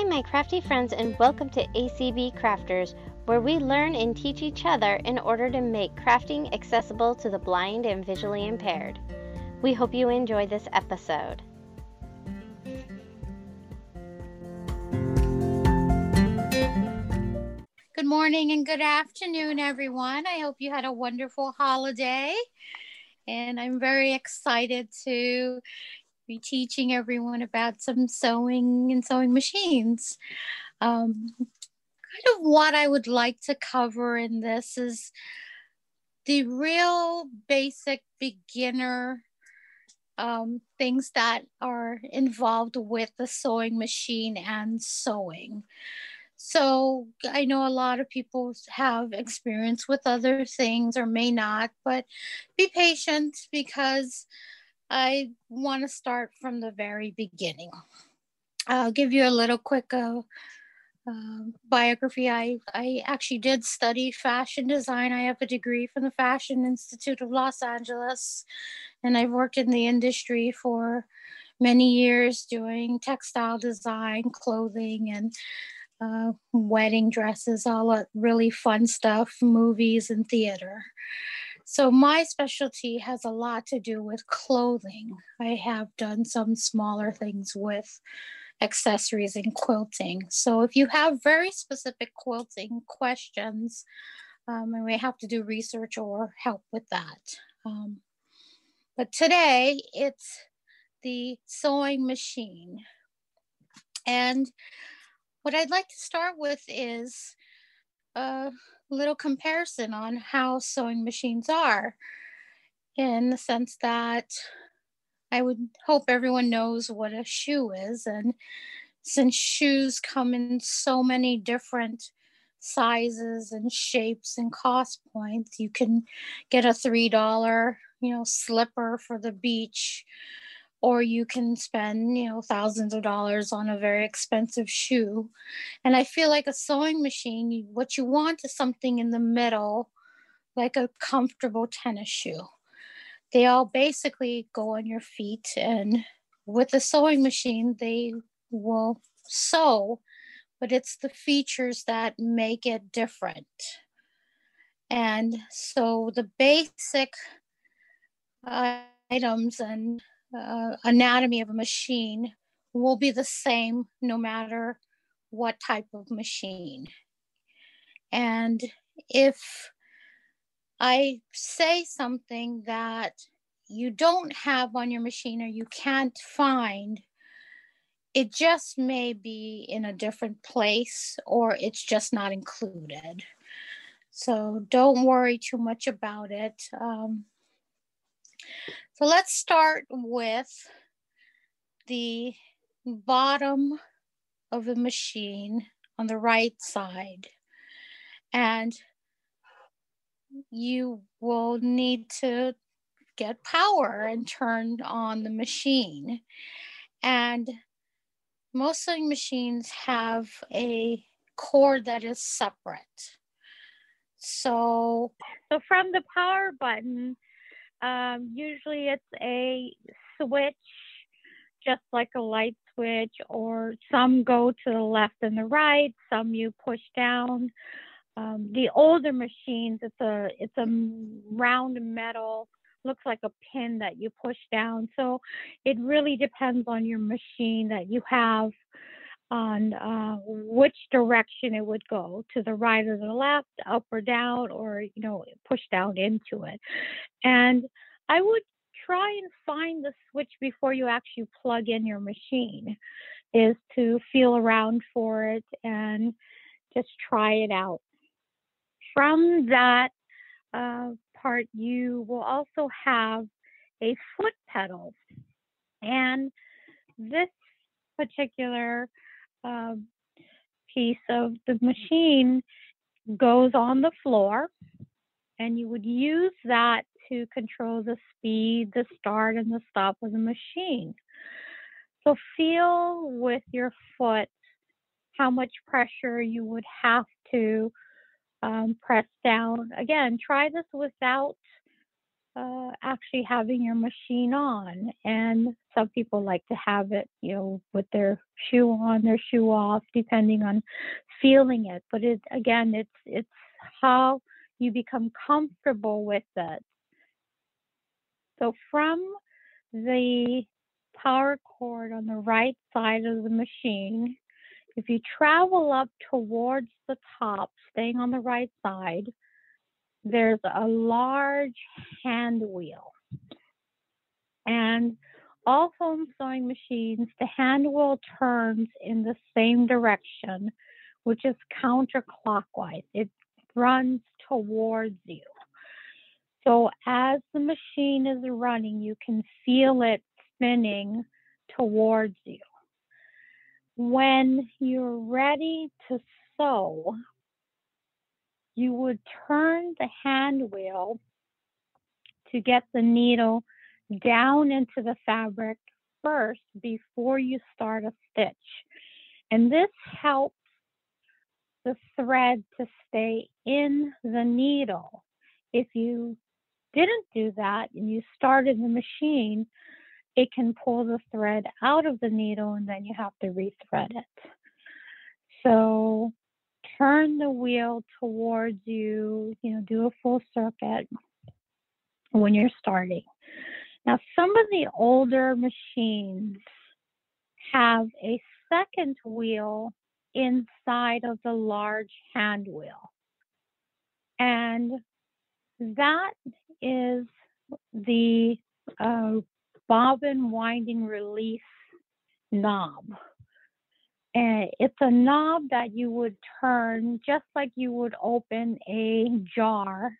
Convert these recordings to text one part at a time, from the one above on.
Hi, my crafty friends, and welcome to ACB Crafters, where we learn and teach each other in order to make crafting accessible to the blind and visually impaired. We hope you enjoy this episode. Good morning and good afternoon, everyone. I hope you had a wonderful holiday. And I'm very excited to be teaching everyone about some sewing and sewing machines. Um, kind of what I would like to cover in this is the real basic beginner um, things that are involved with the sewing machine and sewing. So I know a lot of people have experience with other things or may not, but be patient because I want to start from the very beginning. I'll give you a little quick uh, uh, biography. I, I actually did study fashion design. I have a degree from the Fashion Institute of Los Angeles, and I've worked in the industry for many years doing textile design, clothing, and uh, wedding dresses, all that really fun stuff, movies and theater. So my specialty has a lot to do with clothing. I have done some smaller things with accessories and quilting. So if you have very specific quilting questions, um, I may have to do research or help with that. Um, but today it's the sewing machine. And what I'd like to start with is a little comparison on how sewing machines are in the sense that I would hope everyone knows what a shoe is. And since shoes come in so many different sizes and shapes and cost points, you can get a $3, you know, slipper for the beach or you can spend you know thousands of dollars on a very expensive shoe. And i feel like a sewing machine what you want is something in the middle like a comfortable tennis shoe. They all basically go on your feet and with the sewing machine they will sew but it's the features that make it different. And so the basic uh, items and uh, anatomy of a machine will be the same no matter what type of machine. And if I say something that you don't have on your machine or you can't find, it just may be in a different place or it's just not included. So don't worry too much about it. Um, so let's start with the bottom of the machine on the right side. And you will need to get power and turn on the machine. And most sewing machines have a cord that is separate. So, so from the power button, um, usually it's a switch, just like a light switch, or some go to the left and the right, some you push down. Um, the older machines, it's a it's a round metal, looks like a pin that you push down. So it really depends on your machine that you have on uh, which direction it would go to the right or the left, up or down, or you know, push down into it. And I would try and find the switch before you actually plug in your machine, is to feel around for it and just try it out. From that uh, part, you will also have a foot pedal. And this particular uh, piece of the machine goes on the floor, and you would use that to control the speed, the start, and the stop of the machine. So feel with your foot how much pressure you would have to um, press down. Again, try this without uh, actually having your machine on. And some people like to have it, you know, with their shoe on, their shoe off, depending on feeling it. But it again, it's it's how you become comfortable with it. So from the power cord on the right side of the machine, if you travel up towards the top, staying on the right side, there's a large hand wheel. And all home sewing machines, the hand wheel turns in the same direction, which is counterclockwise. It runs towards you. So as the machine is running, you can feel it spinning towards you. When you're ready to sew, you would turn the hand wheel to get the needle down into the fabric first before you start a stitch. And this helps the thread to stay in the needle. If you didn't do that and you started the machine, it can pull the thread out of the needle and then you have to rethread it. So turn the wheel towards you, you know, do a full circuit when you're starting. Now, some of the older machines have a second wheel inside of the large hand wheel. And that is the uh, bobbin winding release knob. And it's a knob that you would turn just like you would open a jar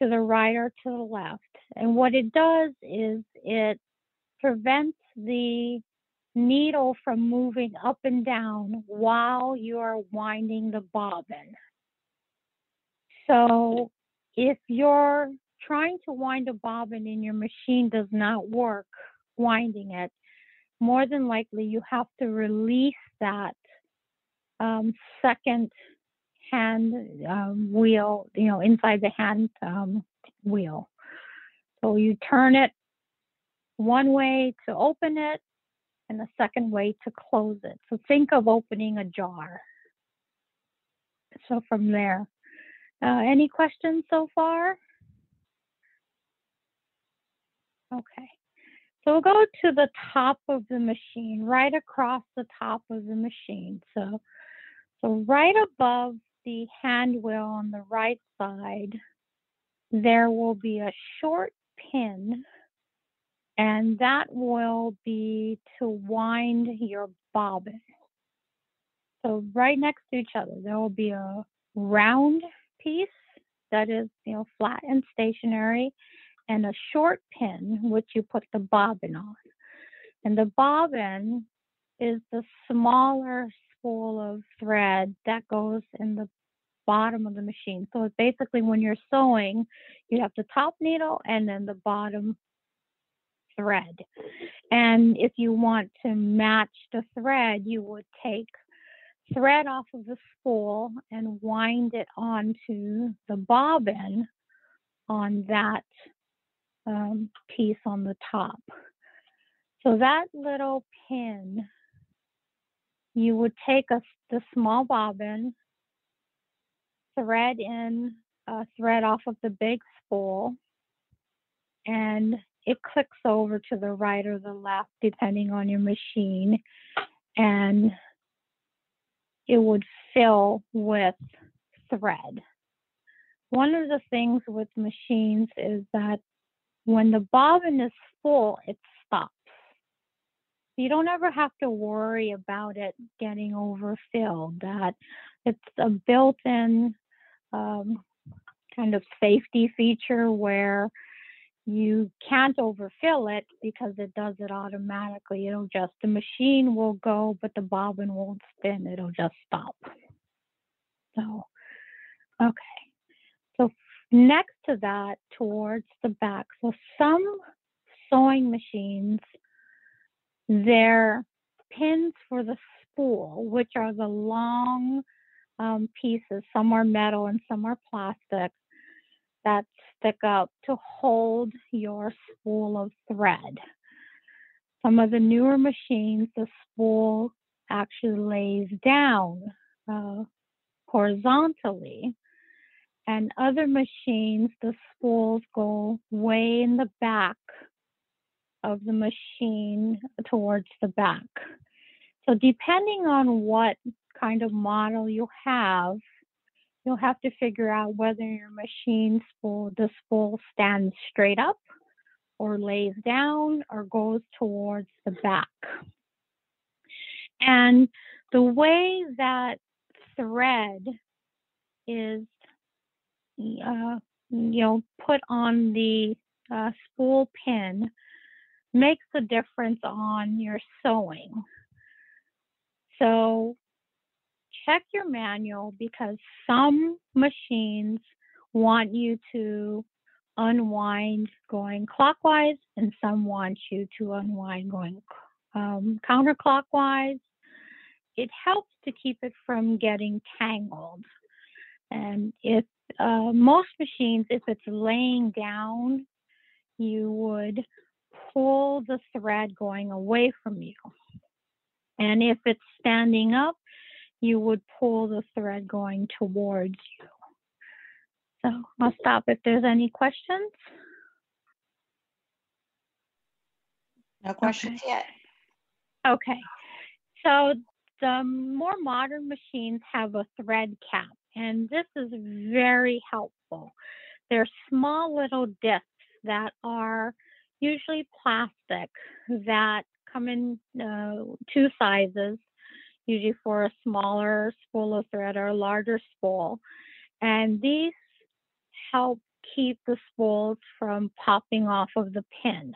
to the right or to the left. And what it does is it prevents the needle from moving up and down while you are winding the bobbin. So if you're trying to wind a bobbin and your machine does not work winding it, more than likely you have to release that um, second hand um, wheel, you know, inside the hand um, wheel. So you turn it one way to open it and the second way to close it. So think of opening a jar. So from there, uh, any questions so far? Okay. So we'll go to the top of the machine, right across the top of the machine. So, so right above the hand wheel on the right side, there will be a short pin and that will be to wind your bobbin. So right next to each other, there will be a round piece that is, you know, flat and stationary, and a short pin which you put the bobbin on. And the bobbin is the smaller spool of thread that goes in the bottom of the machine. So basically when you're sewing, you have the top needle and then the bottom thread. And if you want to match the thread, you would take thread off of the spool and wind it onto the bobbin on that um, piece on the top. So that little pin, you would take a, the small bobbin, thread in a thread off of the big spool, and it clicks over to the right or the left depending on your machine and it would fill with thread. One of the things with machines is that when the bobbin is full, it stops. You don't ever have to worry about it getting overfilled. That it's a built-in um, kind of safety feature where you can't overfill it because it does it automatically. It'll just, the machine will go, but the bobbin won't spin. It'll just stop. So, okay. Next to that, towards the back, so some sewing machines, their pins for the spool, which are the long um, pieces, some are metal and some are plastic, that stick up to hold your spool of thread. Some of the newer machines, the spool actually lays down uh, horizontally. And other machines, the spools go way in the back of the machine towards the back. So, depending on what kind of model you have, you'll have to figure out whether your machine spool, the spool stands straight up or lays down or goes towards the back. And the way that thread is, uh, you know, put on the uh, spool pin makes a difference on your sewing. So check your manual because some machines want you to unwind going clockwise and some want you to unwind going um, counterclockwise. It helps to keep it from getting tangled. And if uh, most machines, if it's laying down, you would pull the thread going away from you. And if it's standing up, you would pull the thread going towards you. So I'll stop if there's any questions. No questions okay. yet. Okay. So the more modern machines have a thread cap, and this is very helpful. They're small little discs that are usually plastic that come in uh, two sizes, usually for a smaller spool of thread or a larger spool. And these help keep the spools from popping off of the pin.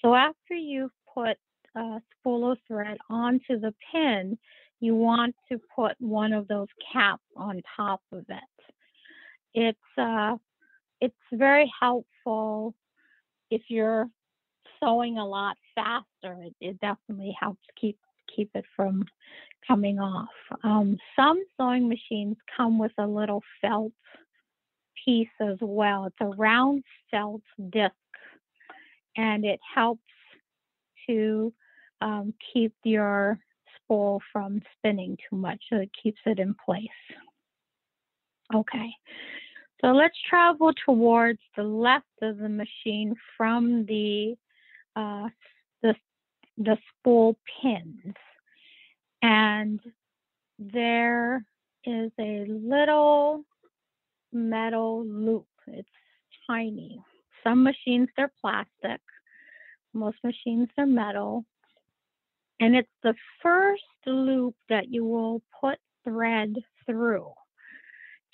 So after you've put a spool of thread onto the pin, you want to put one of those caps on top of it. It's uh, it's very helpful if you're sewing a lot faster. It, it definitely helps keep keep it from coming off. Um, some sewing machines come with a little felt piece as well. It's a round felt disc, and it helps to um, keep your spool from spinning too much, so it keeps it in place. Okay, so let's travel towards the left of the machine from the uh, the the spool pins, and there is a little metal loop. It's tiny. Some machines they're plastic, most machines they're metal. And it's the first loop that you will put thread through.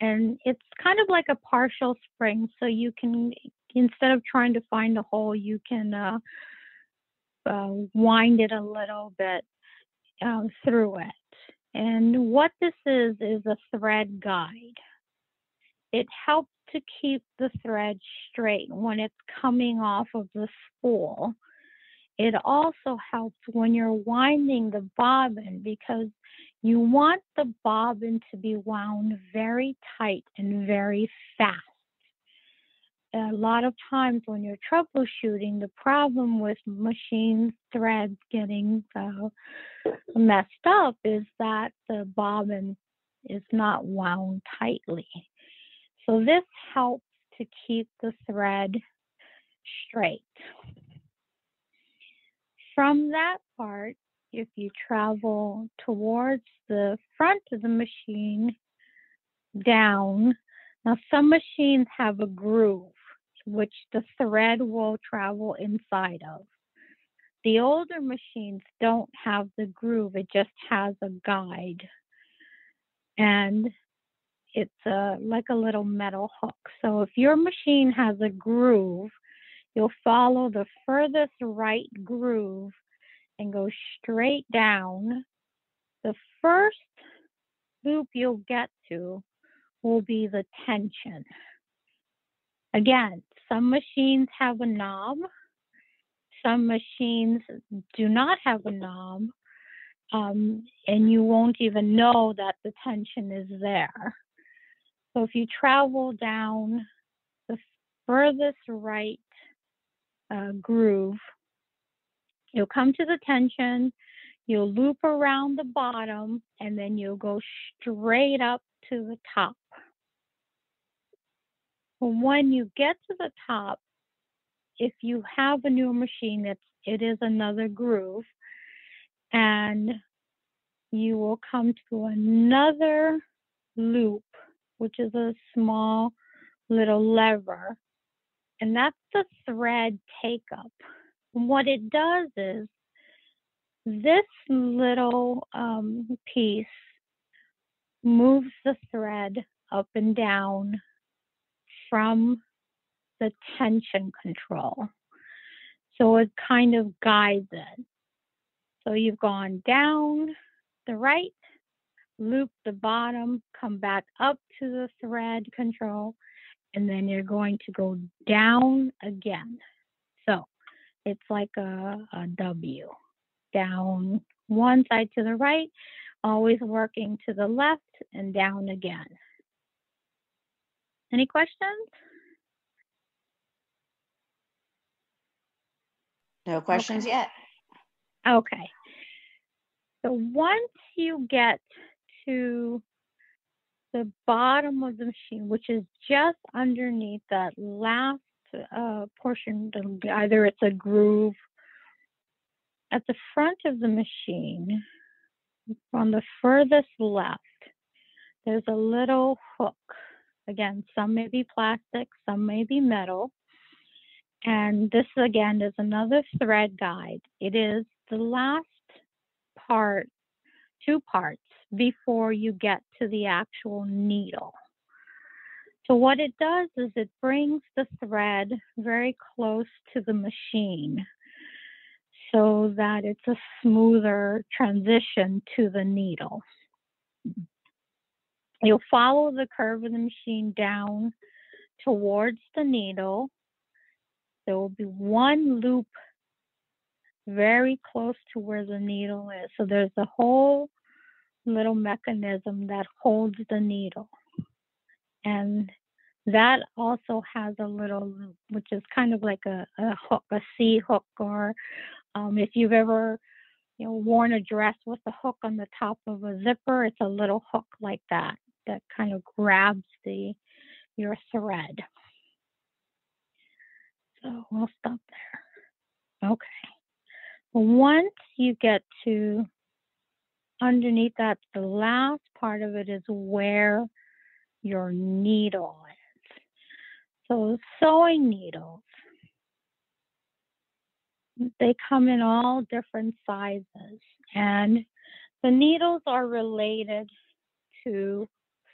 And it's kind of like a partial spring, so you can, instead of trying to find a hole, you can uh, uh, wind it a little bit uh, through it. And what this is, is a thread guide. It helps to keep the thread straight when it's coming off of the spool. It also helps when you're winding the bobbin because you want the bobbin to be wound very tight and very fast. A lot of times when you're troubleshooting, the problem with machine threads getting uh, messed up is that the bobbin is not wound tightly. So this helps to keep the thread straight. From that part, if you travel towards the front of the machine down, now some machines have a groove which the thread will travel inside of. The older machines don't have the groove, it just has a guide. And it's a, like a little metal hook. So if your machine has a groove, you'll follow the furthest right groove and go straight down. The first loop you'll get to will be the tension. Again, some machines have a knob, some machines do not have a knob, um, and you won't even know that the tension is there. So if you travel down the furthest right uh, groove. You'll come to the tension, you'll loop around the bottom, and then you'll go straight up to the top. When you get to the top, if you have a new machine, it's, it is another groove, and you will come to another loop, which is a small little lever, and that's the thread take up. what it does is this little um, piece moves the thread up and down from the tension control. So it kind of guides it. So you've gone down the right, loop the bottom, come back up to the thread control, and then you're going to go down again. So it's like a, a W, down one side to the right, always working to the left and down again. Any questions? No questions yet. Okay. So once you get to the bottom of the machine, which is just underneath that last uh, portion, either it's a groove at the front of the machine, on the furthest left, there's a little hook. Again, some may be plastic, some may be metal. And this again is another thread guide. It is the last part, two parts before you get to the actual needle. So what it does is it brings the thread very close to the machine so that it's a smoother transition to the needle. You'll follow the curve of the machine down towards the needle. There will be one loop very close to where the needle is. So there's a whole little mechanism that holds the needle. And that also has a little loop, which is kind of like a, a hook, a C hook, or um, if you've ever you know, worn a dress with a hook on the top of a zipper, it's a little hook like that that kind of grabs the your thread. So we'll stop there. Okay. Once you get to underneath that, the last part of it is where your needle is. So sewing needles, they come in all different sizes and the needles are related to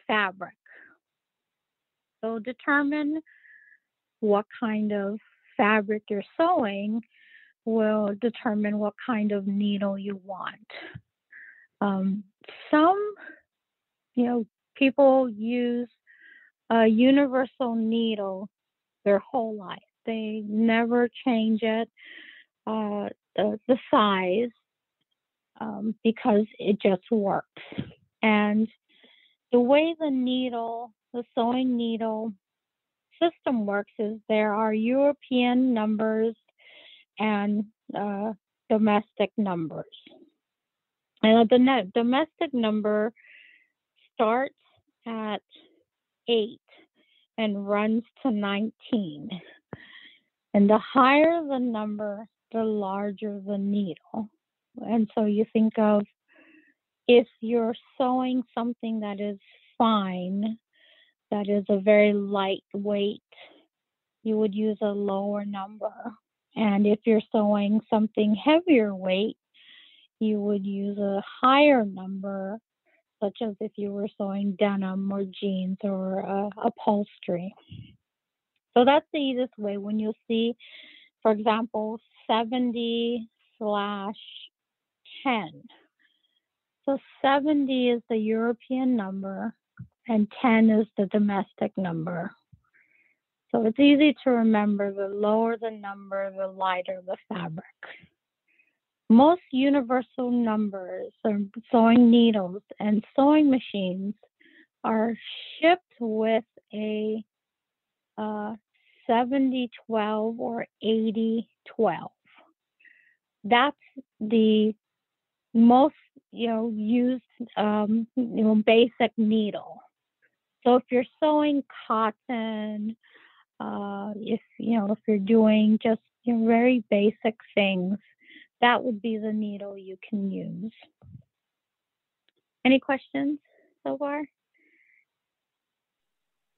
fabric. So determine what kind of fabric you're sewing will determine what kind of needle you want. Um, some, you know, people use a universal needle their whole life. They never change it, uh, the, the size, um, because it just works. And the way the needle, the sewing needle system works is there are European numbers and uh, domestic numbers. And the net domestic number starts at 8 and runs to 19. And the higher the number, the larger the needle. And so you think of if you're sewing something that is fine, that is a very lightweight, you would use a lower number. And if you're sewing something heavier weight, you would use a higher number, such as if you were sewing denim or jeans or uh, upholstery. So that's the easiest way when you see, for example, 70 slash 10. So 70 is the European number and 10 is the domestic number. So it's easy to remember the lower the number, the lighter the fabric. Most universal numbers of sewing needles and sewing machines are shipped with a uh, 70 12 or 80 12. That's the most you know used um, you know basic needle. So if you're sewing cotton, uh, if you know if you're doing just you know, very basic things, that would be the needle you can use. Any questions so far?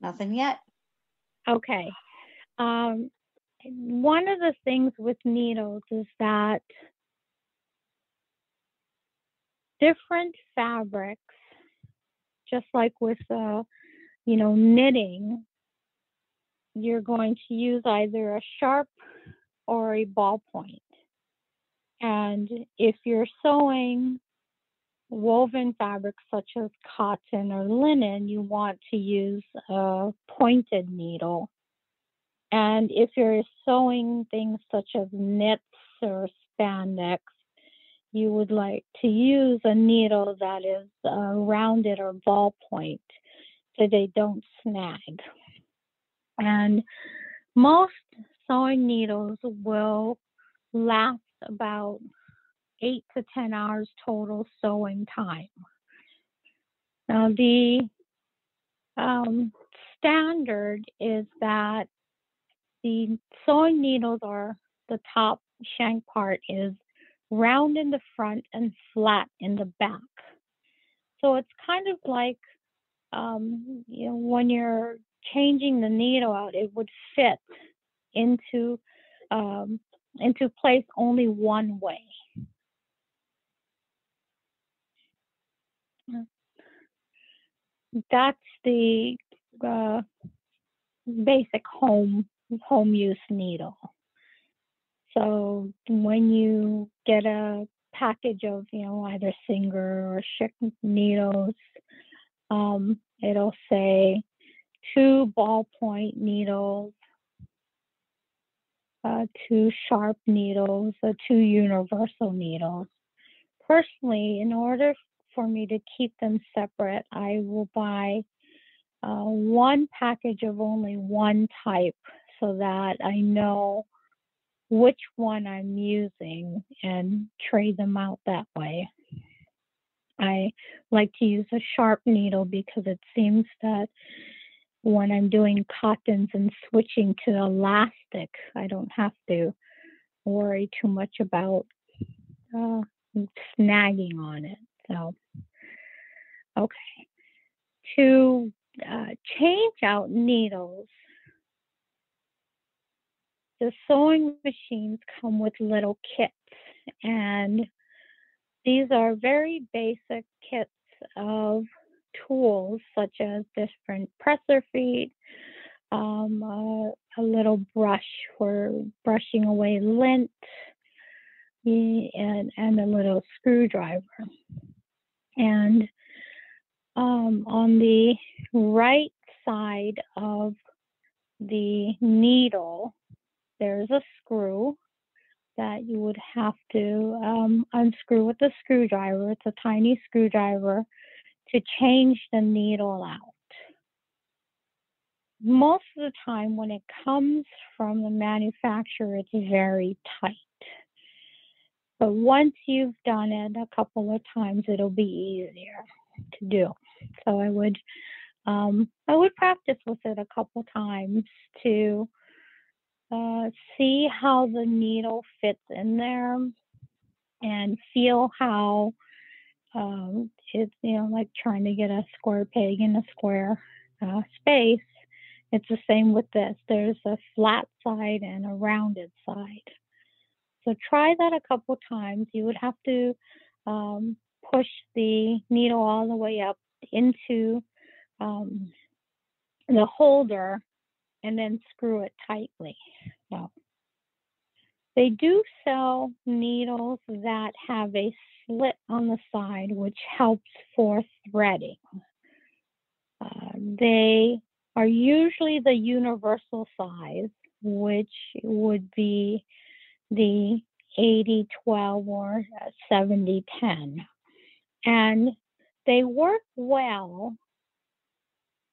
Nothing yet. Okay. Um, one of the things with needles is that different fabrics, just like with, uh, you know, knitting, you're going to use either a sharp or a ballpoint. And if you're sewing woven fabrics such as cotton or linen, you want to use a pointed needle. And if you're sewing things such as knits or spandex, you would like to use a needle that is uh, rounded or ballpoint so they don't snag. And most sewing needles will last about eight to 10 hours total sewing time. Now, the um, standard is that the sewing needles are the top shank part is round in the front and flat in the back. So it's kind of like, um, you know, when you're changing the needle out, it would fit into um, into place only one way. That's the uh, basic home home use needle. So when you get a package of, you know, either Singer or Schmetz needles, um, it'll say two ballpoint needles, uh, two sharp needles, uh, two universal needles. Personally, in order for me to keep them separate, I will buy uh, one package of only one type so that I know which one I'm using and trade them out that way. I like to use a sharp needle because it seems that when I'm doing cottons and switching to elastic, I don't have to worry too much about uh, snagging on it. So, okay. To uh, change out needles, the sewing machines come with little kits, and these are very basic kits of tools such as different presser feet, um, a little brush for brushing away lint, and, and a little screwdriver. And um, on the right side of the needle, there's a screw that you would have to um, unscrew with a screwdriver. It's a tiny screwdriver to change the needle out. Most of the time, when it comes from the manufacturer, it's very tight. But once you've done it a couple of times, it'll be easier to do. So I would um, I would practice with it a couple times to uh, see how the needle fits in there and feel how um, it's you know like trying to get a square peg in a square uh, space. It's the same with this. There's a flat side and a rounded side. So try that a couple times. You would have to um, push the needle all the way up into um, the holder and then screw it tightly. So they do sell needles that have a slit on the side, which helps for threading. Uh, they are usually the universal size, which would be the 80 12 or 70 10. And they work well,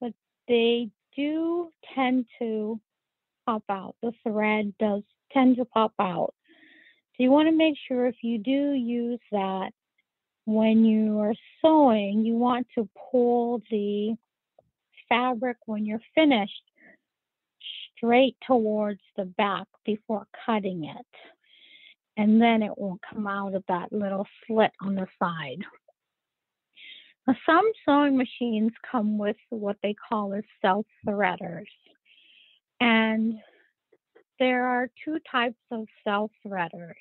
but they do tend to pop out. The thread does tend to pop out. So you want to make sure if you do use that when you are sewing, you want to pull the fabric when you're finished straight towards the back before cutting it. And then it won't come out of that little slit on the side. Now, some sewing machines come with what they call as self threaders. And there are two types of self threaders.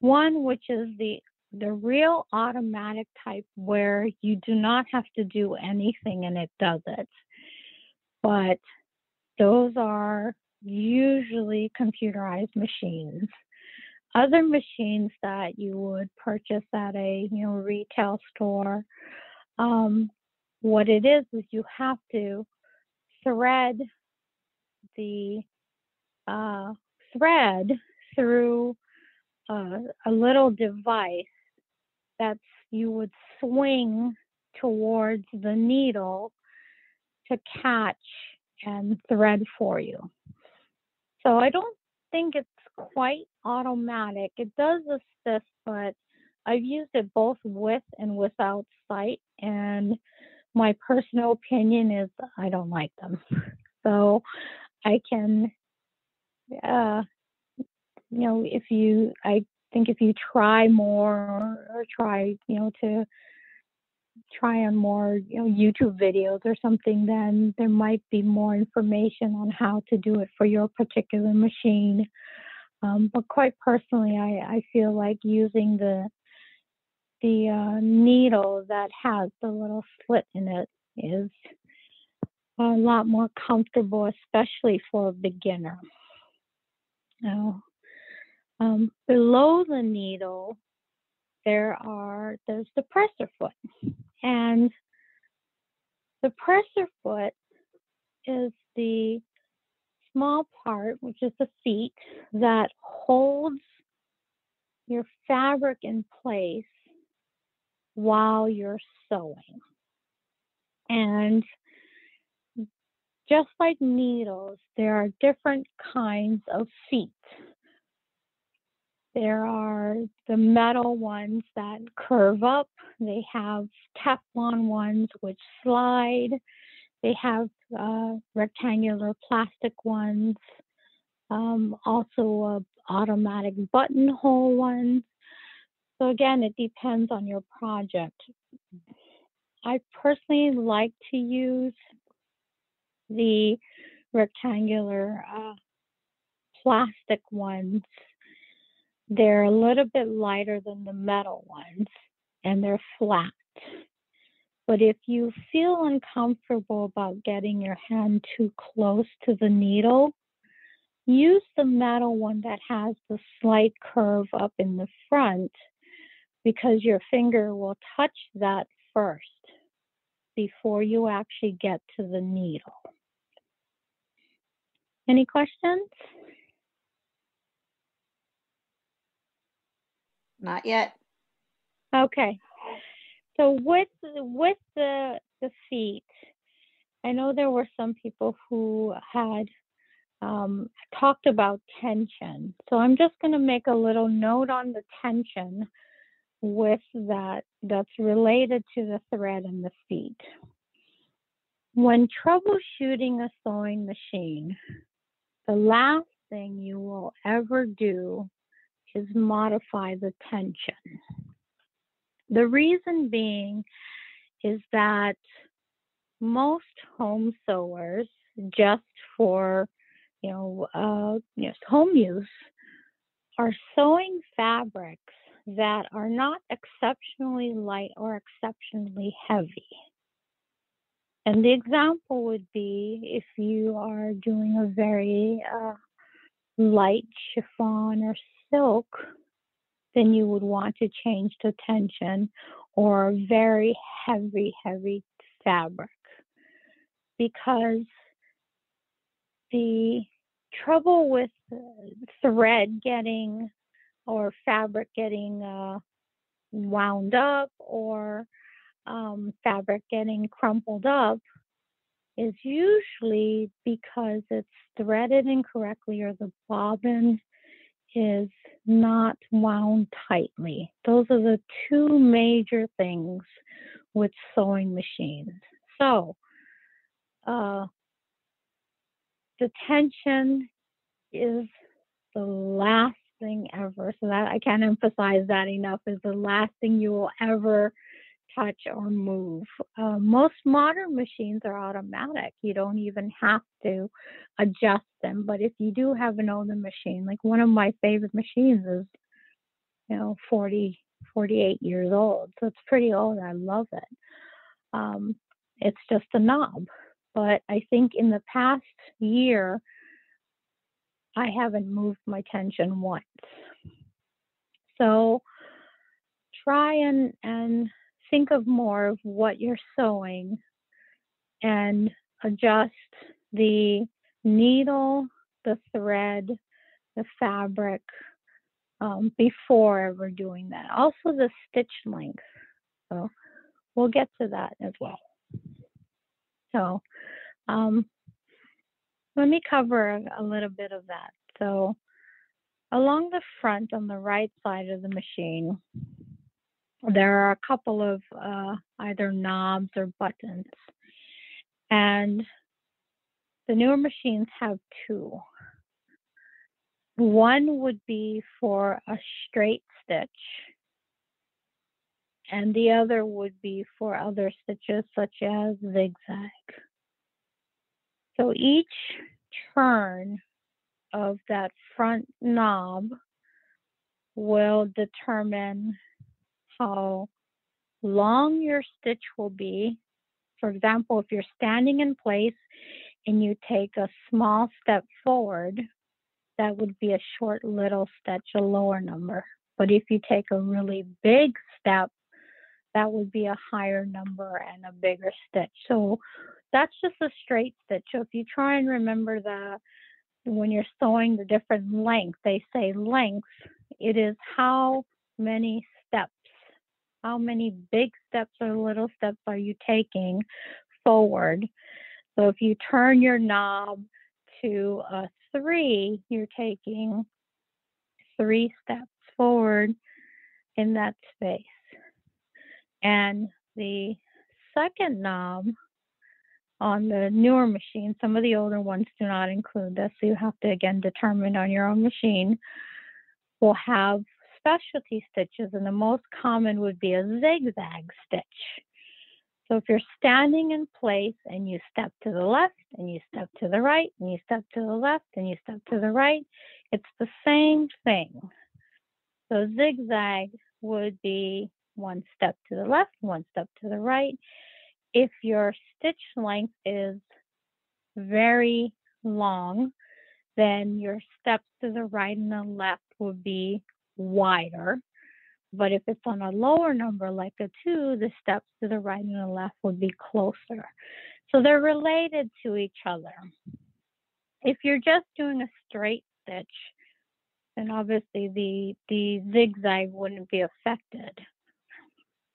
One, which is the the real automatic type where you do not have to do anything and it does it. But those are usually computerized machines. Other machines that you would purchase at a you know retail store, um, what it is is you have to thread the uh, thread through uh, a little device that you would swing towards the needle to catch and thread for you. So I don't think it's quite automatic. It does assist, but I've used it both with and without sight, and my personal opinion is I don't like them. So I can, uh, you know, if you, I think if you try more or, or try, you know, to try on more you know youtube videos or something then there might be more information on how to do it for your particular machine. Um, but quite personally I, I feel like using the the uh, needle that has the little slit in it is a lot more comfortable especially for a beginner now um, below the needle there are there's the presser foot and the presser foot is the small part, which is the feet, that holds your fabric in place while you're sewing. And just like needles, there are different kinds of feet. There are the metal ones that curve up. They have Teflon ones which slide. They have uh, rectangular plastic ones. Um, also, uh, automatic buttonhole ones. So again, it depends on your project. I personally like to use the rectangular uh, plastic ones they're a little bit lighter than the metal ones and they're flat. But if you feel uncomfortable about getting your hand too close to the needle, use the metal one that has the slight curve up in the front because your finger will touch that first before you actually get to the needle. Any questions? Not yet. Okay. So with with the the feet, I know there were some people who had um, talked about tension. So I'm just going to make a little note on the tension with that that's related to the thread and the feet. When troubleshooting a sewing machine, the last thing you will ever do is modify the tension. The reason being is that most home sewers, just for you know, uh, you know, home use, are sewing fabrics that are not exceptionally light or exceptionally heavy. And the example would be if you are doing a very uh, light chiffon or silk, then you would want to change the tension or very heavy, heavy fabric. Because the trouble with thread getting or fabric getting uh, wound up or um, fabric getting crumpled up is usually because it's threaded incorrectly or the bobbin is not wound tightly. Those are the two major things with sewing machines. So, uh, the tension is the last thing ever. So that I can't emphasize that enough is the last thing you will ever touch or move. Uh, most modern machines are automatic. You don't even have to adjust them. But if you do have an older machine, like one of my favorite machines is, you know, 40, 48 years old. So it's pretty old. I love it. Um, it's just a knob. But I think in the past year, I haven't moved my tension once. So try and, and think of more of what you're sewing and adjust the needle, the thread, the fabric um, before ever doing that. Also, the stitch length. So we'll get to that as well. So um, let me cover a, a little bit of that. So along the front on the right side of the machine, there are a couple of uh, either knobs or buttons. And the newer machines have two. One would be for a straight stitch, and the other would be for other stitches such as zigzag. So each turn of that front knob will determine how long your stitch will be. For example, if you're standing in place and you take a small step forward, that would be a short little stitch, a lower number. But if you take a really big step, that would be a higher number and a bigger stitch. So that's just a straight stitch. So if you try and remember the when you're sewing the different length, they say length, it is how many how many big steps or little steps are you taking forward? So if you turn your knob to a three, you're taking three steps forward in that space. And the second knob on the newer machine, some of the older ones do not include this, so you have to again determine on your own machine, will have specialty stitches, and the most common would be a zigzag stitch. So if you're standing in place and you step to the left and you step to the right and you step to the left and you step to the right, it's the same thing. So zigzag would be one step to the left, one step to the right. If your stitch length is very long, then your steps to the right and the left would be wider. But if it's on a lower number like a two, the steps to the right and the left would be closer. So they're related to each other. If you're just doing a straight stitch, then obviously the, the zigzag wouldn't be affected.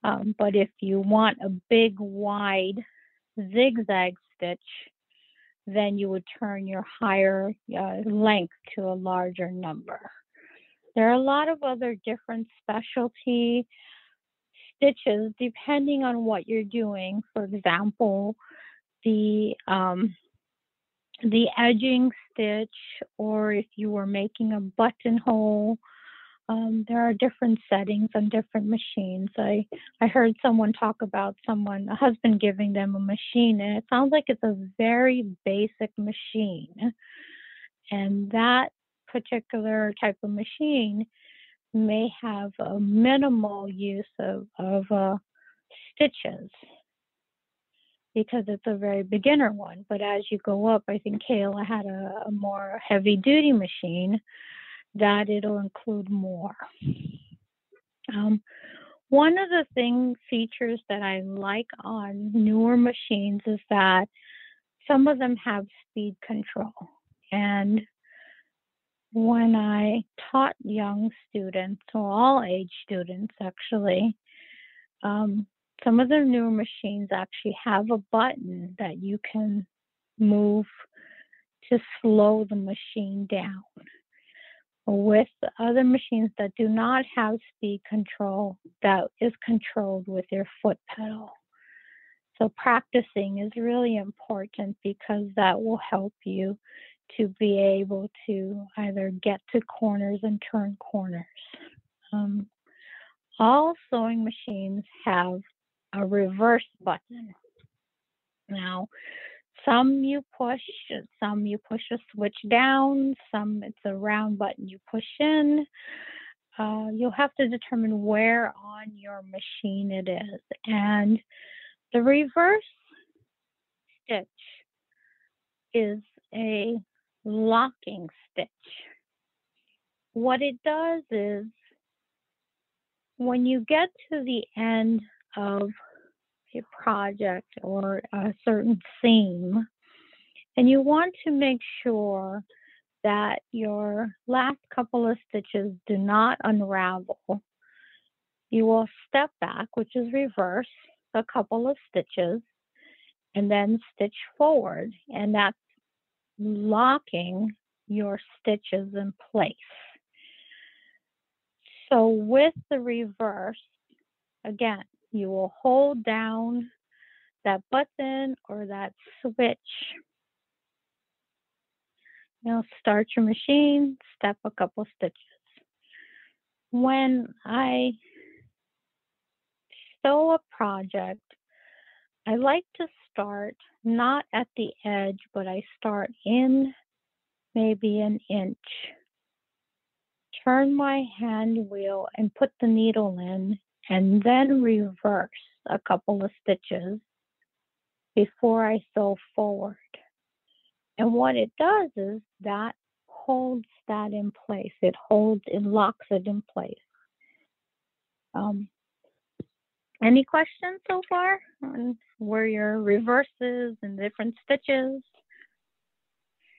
Um, but if you want a big wide zigzag stitch, then you would turn your higher uh, length to a larger number. There are a lot of other different specialty stitches depending on what you're doing. For example, the um, the edging stitch, or if you were making a buttonhole, um, there are different settings on different machines. I I heard someone talk about someone a husband giving them a machine, and it sounds like it's a very basic machine, and that particular type of machine may have a minimal use of, of uh, stitches because it's a very beginner one. But as you go up, I think Kayla had a, a more heavy duty machine that it'll include more. Um, one of the thing features that I like on newer machines is that some of them have speed control. And when I taught young students, or all age students actually, um, some of the newer machines actually have a button that you can move to slow the machine down. With other machines that do not have speed control, that is controlled with your foot pedal. So practicing is really important because that will help you to be able to either get to corners and turn corners. Um, all sewing machines have a reverse button. Now, some you push, some you push a switch down, some it's a round button you push in. Uh, you'll have to determine where on your machine it is. And the reverse stitch is a locking stitch. What it does is when you get to the end of a project or a certain seam, and you want to make sure that your last couple of stitches do not unravel, you will step back, which is reverse, a couple of stitches, and then stitch forward, and that's locking your stitches in place. So with the reverse, again, you will hold down that button or that switch. You'll start your machine, step a couple stitches. When I sew a project, I like to start not at the edge, but I start in maybe an inch. Turn my hand wheel and put the needle in and then reverse a couple of stitches before I sew forward. And what it does is that holds that in place. It holds, it locks it in place. Um, any questions so far on where your reverses and different stitches?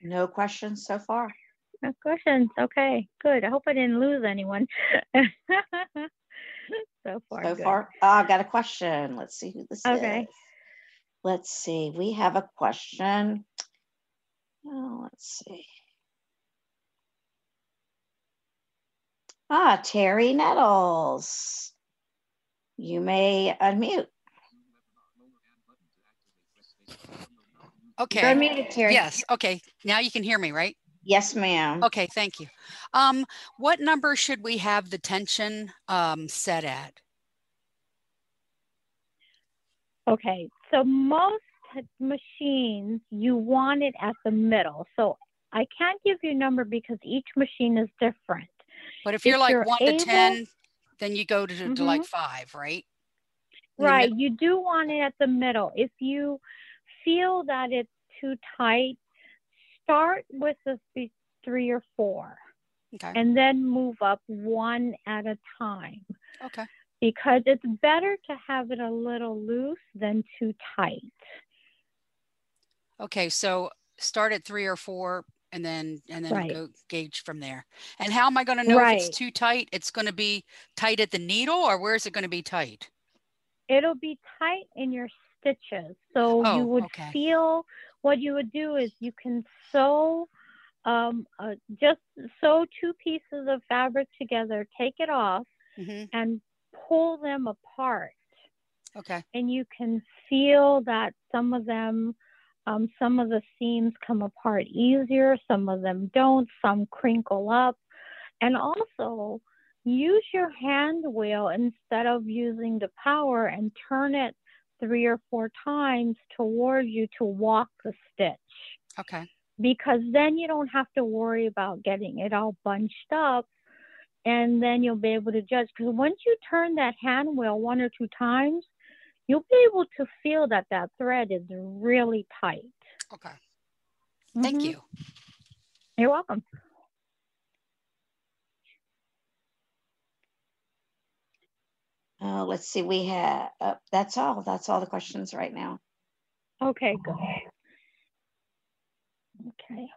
No questions so far. No questions. Okay, good. I hope I didn't lose anyone. so far. So good. far, oh, I've got a question. Let's see who this Okay. is. Let's see. We have a question. Oh, let's see. Ah, Terry Nettles. You may unmute. Okay. You're unmuted, Terry. Yes. Okay. Now you can hear me, right? Yes, ma'am. Okay. Thank you. Um, what number should we have the tension um, set at? Okay, so most machines you want it at the middle. So I can't give you a number because each machine is different. But if If you're like you're one able- to 10, then you go to, to like Mhm. five, right? In Right, you do want it at the middle. If you feel that it's too tight, start with a th- three or four Okay. and then move up one at a time Okay. because it's better to have it a little loose than too tight. Okay. So start at three or four and then and then Right. go gauge from there. And how am I going to know if it's too tight? It's going to be tight at the needle or where is it going to be tight? it'll be tight in your stitches. So Oh, you would okay. feel what you would do is you can sew um, uh, just sew two pieces of fabric together, take it off, hmm and pull them apart. Okay. And you can feel that some of them, um, some of the seams come apart easier, some of them don't, some crinkle up. And also, use your hand wheel instead of using the power and turn it three or four times towards you to walk the stitch Okay. because then you don't have to worry about getting it all bunched up and then you'll be able to judge because once you turn that hand wheel one or two times you'll be able to feel that that thread is really tight Okay. Thank Mhm. you. you're welcome Uh, let's see. We have, uh, that's all. That's all the questions right now. Okay, good. Okay.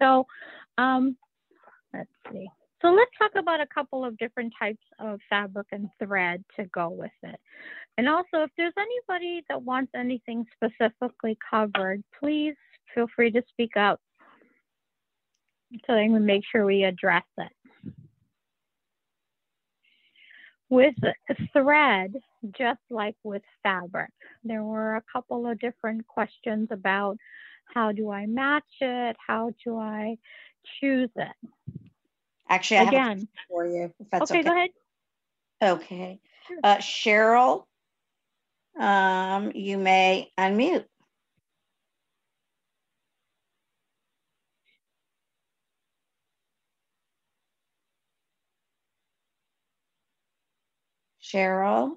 So, um, let's see. So let's talk about a couple of different types of fabric and thread to go with it. And also, if there's anybody that wants anything specifically covered, please feel free to speak up so we can make sure we address it. With thread, just like with fabric, there were a couple of different questions about how do I match it? How do I choose it? Actually, I have Again, question for you. If that's okay, okay. go ahead. Okay. Uh, Cheryl, um, you may unmute. Cheryl?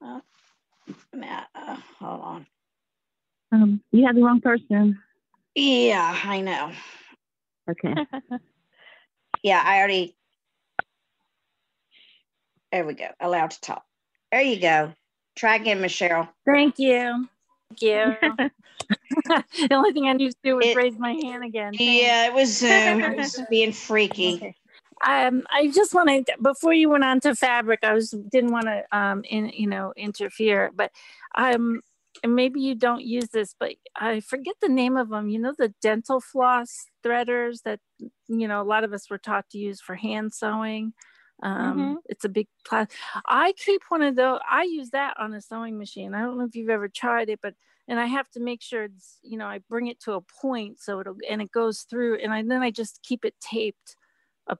Uh, Matt, uh, hold on. Um, you had the wrong person. Yeah, I know. Okay. Yeah, I already. There we go. Allowed to talk. There you go. Try again, Michelle. Thank you. Thank you. the only thing I need to do was It- raise my hand again. Thanks. Yeah, it was Zoom. It was being freaky. Okay. Um, I just wanted before you went on to fabric, I was didn't want to um in you know interfere, but um and maybe you don't use this, but I forget the name of them. You know the dental floss threaders that you know a lot of us were taught to use for hand sewing. Um, It's a big class. I keep one of those. I use that on a sewing machine. I don't know if you've ever tried it, but and I have to make sure it's you know I bring it to a point so it'll and it goes through, and I, then I just keep it taped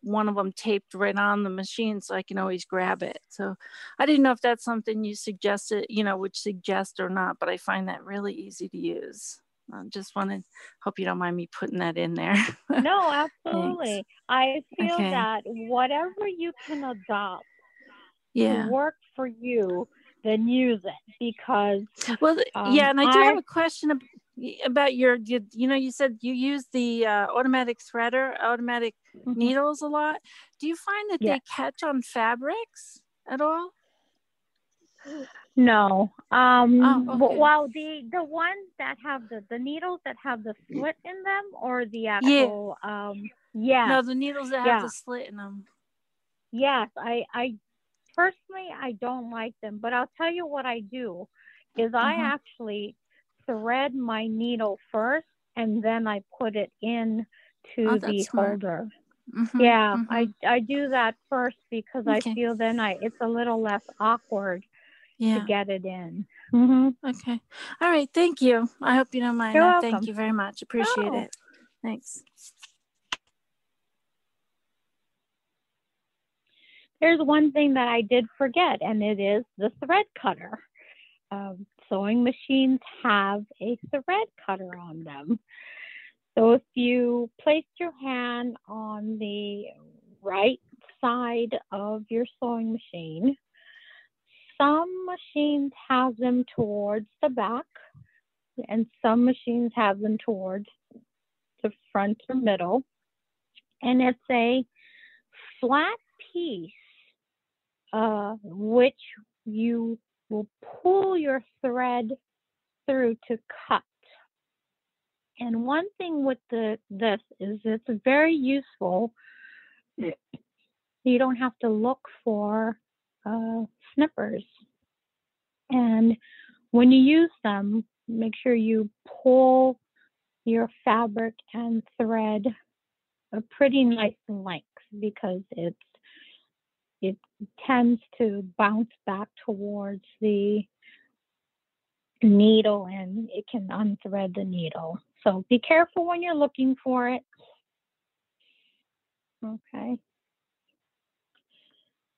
one of them taped right on the machine so I can always grab it. So I didn't know if that's something you suggested, you know, would suggest or not, but I find that really easy to use. I just wanted, hope you don't mind me putting that in there. no, absolutely. I feel Okay. that whatever you can adopt yeah. to work for you, then use it because Well, Um, yeah, and I do have a question ab- y- about your, you, you know, you said you use the uh, automatic threader, automatic Mhm. needles a lot. Do you find that Yeah. they catch on fabrics at all? No. Um Oh, okay. well the the ones that have the the needles that have the slit in them or the actual um yeah. No, the needles that have the slit in them. Yes, I I personally I don't like them, but I'll tell you what I do is I Mhm. actually thread my needle first and then I put it in to Oh, the smart. holder. Mhm, Yeah, mhm. I I do that first because I feel then I it's a little less awkward yeah. to get it in. hmm Okay. All right. Thank you. I hope you don't mind. Thank you very much. Appreciate No. it. Thanks. There's one thing that I did forget, and it is the thread cutter. Um, sewing machines have a thread cutter on them. So if you place your hand on the right side of your sewing machine, some machines have them towards the back, and some machines have them towards the front or middle. And it's a flat piece uh, which you will pull your thread through to cut. And one thing with the this is it's very useful. You don't have to look for uh, snippers. And when you use them, make sure you pull your fabric and thread a pretty nice length because it's it tends to bounce back towards the needle and it can unthread the needle. So be careful when you're looking for it. Okay.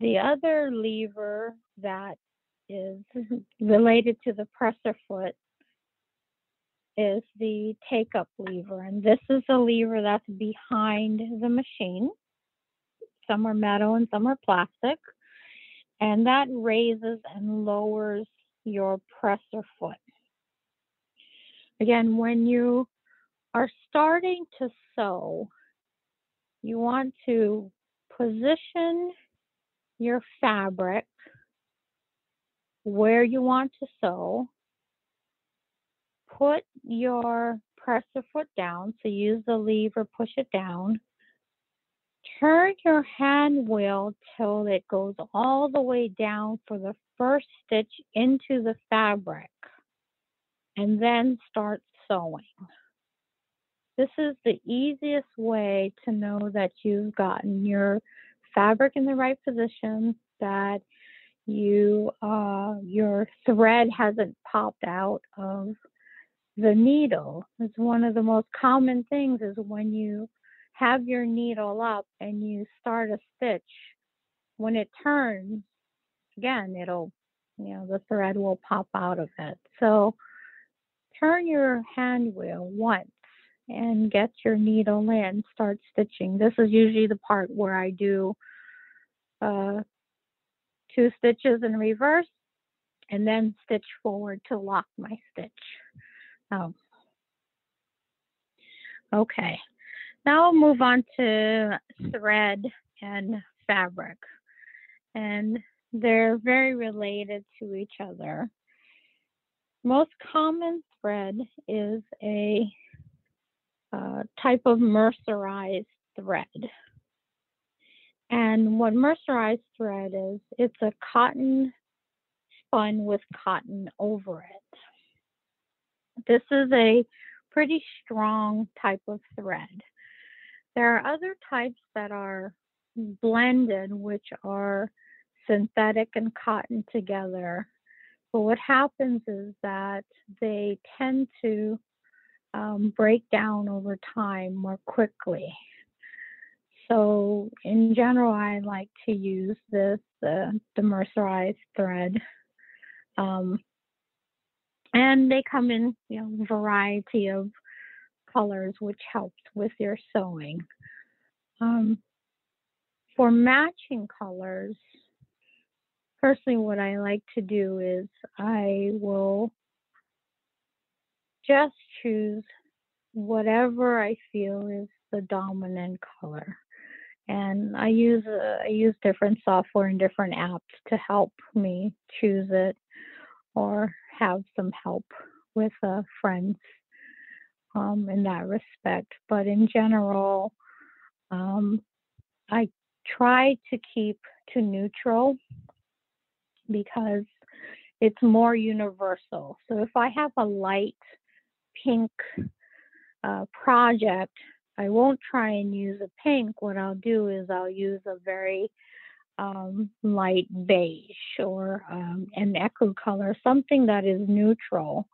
The other lever that is related to the presser foot is the take up lever. And this is a lever that's behind the machine. Some are metal and some are plastic. And that raises and lowers your presser foot. Again, when you are starting to sew, you want to position your fabric where you want to sew. Put your presser foot down, so use the lever, push it down. Turn your hand wheel till it goes all the way down for the first stitch into the fabric and then start sewing. This is the easiest way to know that you've gotten your fabric in the right position, that you uh, your thread hasn't popped out of the needle. It's one of the most common things is when you have your needle up and you start a stitch, when it turns, again, it'll, you know, the thread will pop out of it. So turn your hand wheel once and get your needle in, start stitching. This is usually the part where I do uh, two stitches in reverse and then stitch forward to lock my stitch. Oh. Okay, now I'll move on to thread and fabric. And they're very related to each other. Most common thread is a uh, type of mercerized thread. And what mercerized thread is, it's a cotton spun with cotton over it. This is a pretty strong type of thread. There are other types that are blended, which are synthetic and cotton together. But what happens is that they tend to um, break down over time more quickly. So in general, I like to use this, the mercerized thread. Um, and they come in, you know, variety of colors, which helps with your sewing. Um, for matching colors, personally, what I like to do is I will just choose whatever I feel is the dominant color and I use uh, I use different software and different apps to help me choose it or have some help with uh, friends um, in that respect. But in general, um, I try to keep to neutral because it's more universal. So if I have a light pink uh, project I won't try and use a pink. What I'll do is I'll use a very um, light beige or um, an echo color, something that is neutral,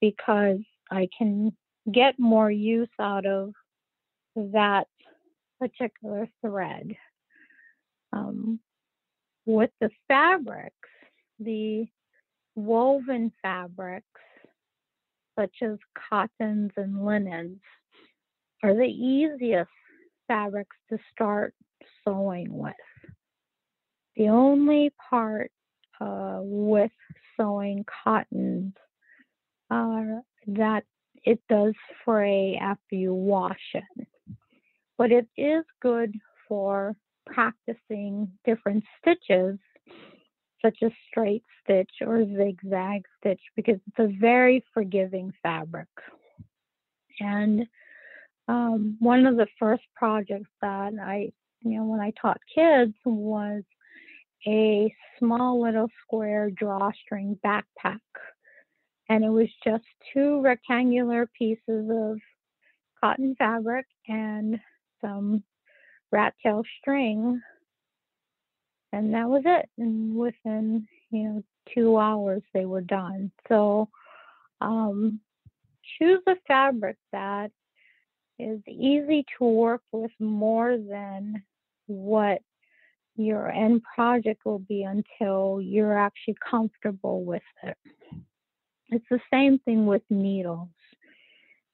because I can get more use out of that particular thread. Um, with the fabrics, the woven fabrics, such as cottons and linens, are the easiest fabrics to start sewing with. The only part uh, with sewing cottons are that it does fray after you wash it. But it is good for practicing different stitches, such as straight stitch or zigzag stitch, because it's a very forgiving fabric. And um, one of the first projects that I, you know, when I taught kids was a small little square drawstring backpack. And it was just two rectangular pieces of cotton fabric and some rat tail string. And that was it. And within, you know, two hours they were done. So um, choose a fabric that is easy to work with more than what your end project will be until you're actually comfortable with it. It's the same thing with needles,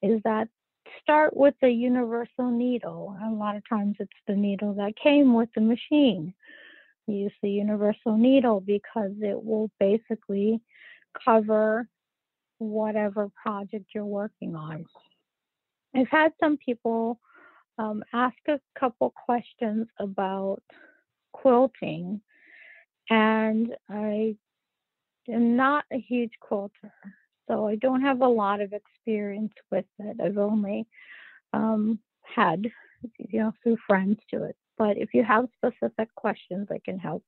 is that start with a universal needle. A lot of times it's the needle that came with the machine. Use the universal needle because it will basically cover whatever project you're working on. I've had some people um, ask a couple questions about quilting, and I am not a huge quilter, so I don't have a lot of experience with it. I've only um, had, you know, through friends to it, But if you have specific questions, I can help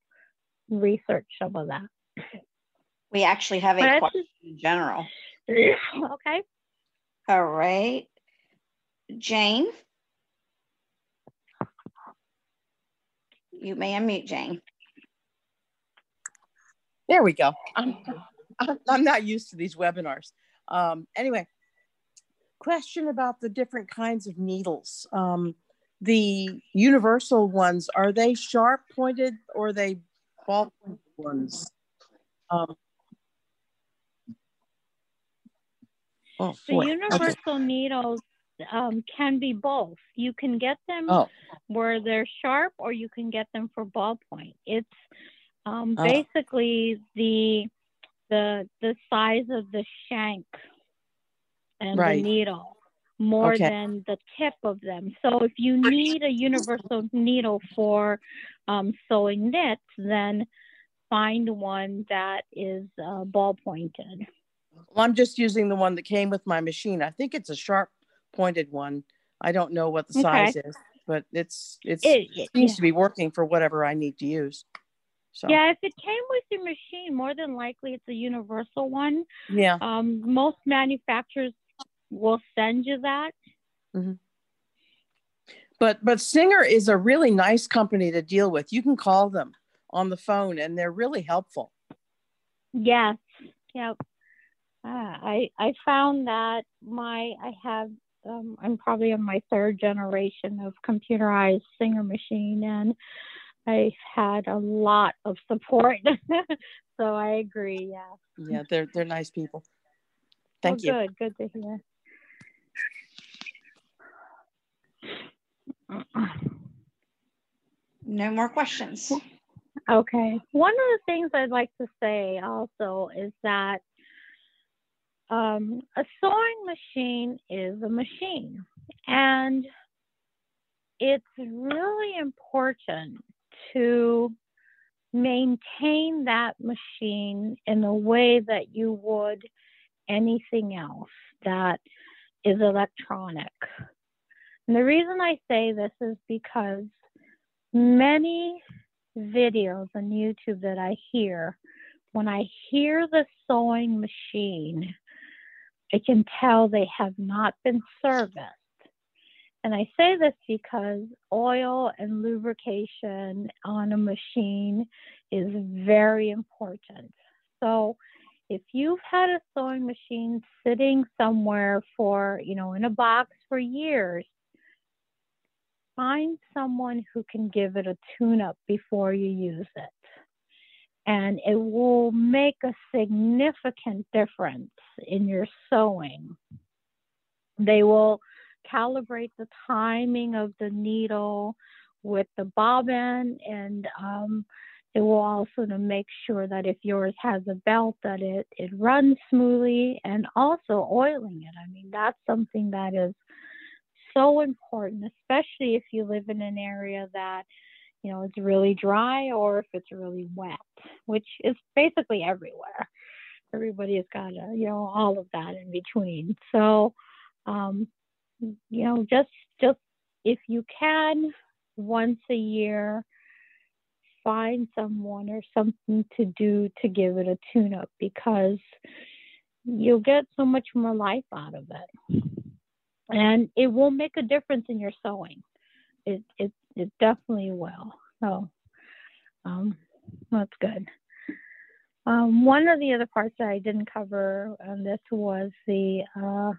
research some of that. We actually have a But question in general. okay. All right. Jane? You may unmute Jane. There we go. I'm, I'm, I'm not used to these webinars. Um, anyway, question about the different kinds of needles. Um, the universal ones, are they sharp pointed or are they ball pointed ones? Um, oh, The boy. Okay. universal needles um, can be both. You can get them Oh, where they're sharp, or you can get them for ballpoint. It's um, Oh. basically the the the size of the shank and Right. the needle more Okay. than the tip of them. So if you need a universal needle for um, sewing knits, then find one that is uh, ball pointed. well, I'm just using the one that came with my machine. I think it's a sharp pointed one. I don't know what the Okay. size is, but it's it's It, it- seems yeah. to be working for whatever I need to use. So Yeah, if it came with your machine, more than likely it's a universal one. yeah. Um, most manufacturers will send you that. Mm-hmm. But but Singer is a really nice company to deal with. You can call them on the phone and they're really helpful. Yes. Yep. Ah, I I found that my I have um, I'm probably on my third generation of computerized Singer machine, and I've had a lot of support. so I agree. Yeah. Yeah, they're they're nice people. Thank oh, you. Good. Good to hear. No more questions. Okay. One of the things I'd like to say also is that um, a sewing machine is a machine, and it's really important to maintain that machine in the way that you would anything else that is electronic. And the reason I say this is because many videos on YouTube that I hear, when I hear the sewing machine, I can tell they have not been serviced. And I say this because oil and lubrication on a machine is very important. So if you've had a sewing machine sitting somewhere for, you know, in a box for years, find someone who can give it a tune up before you use it. And it will make a significant difference in your sewing. They will calibrate the timing of the needle with the bobbin and um, it will also to make sure that if yours has a belt that it, it runs smoothly and also oiling it. I mean, that's something that is so important, especially if you live in an area that, you know, it's really dry or if it's really wet, which is basically everywhere. Everybody has got, a, you know, all of that in between. So, um, you know, just just if you can, once a year, find someone or something to do to give it a tune up because you'll get so much more life out of it. And it will make a difference in your sewing. It it, it definitely will. So um, that's good. Um, one of the other parts that i didn't cover on this was the uh,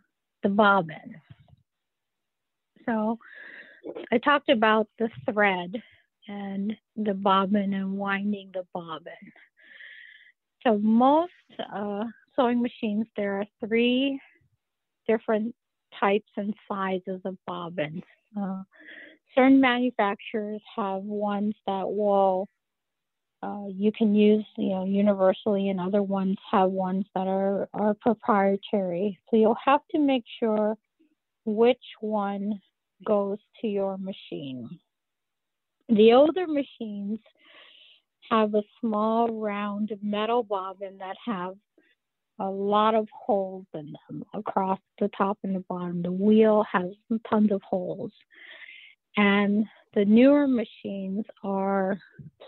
the bobbin so i talked about the thread and the bobbin and winding the bobbin. So most uh, sewing machines, there are three different types and sizes of bobbins. Uh, certain manufacturers have ones that will uh, you can use, you know, universally, and other ones have ones that are are proprietary. So you'll have to make sure which one goes to your machine. The older machines have a small round metal bobbin that have a lot of holes in them across the top and the bottom. The wheel has tons of holes. And the newer machines are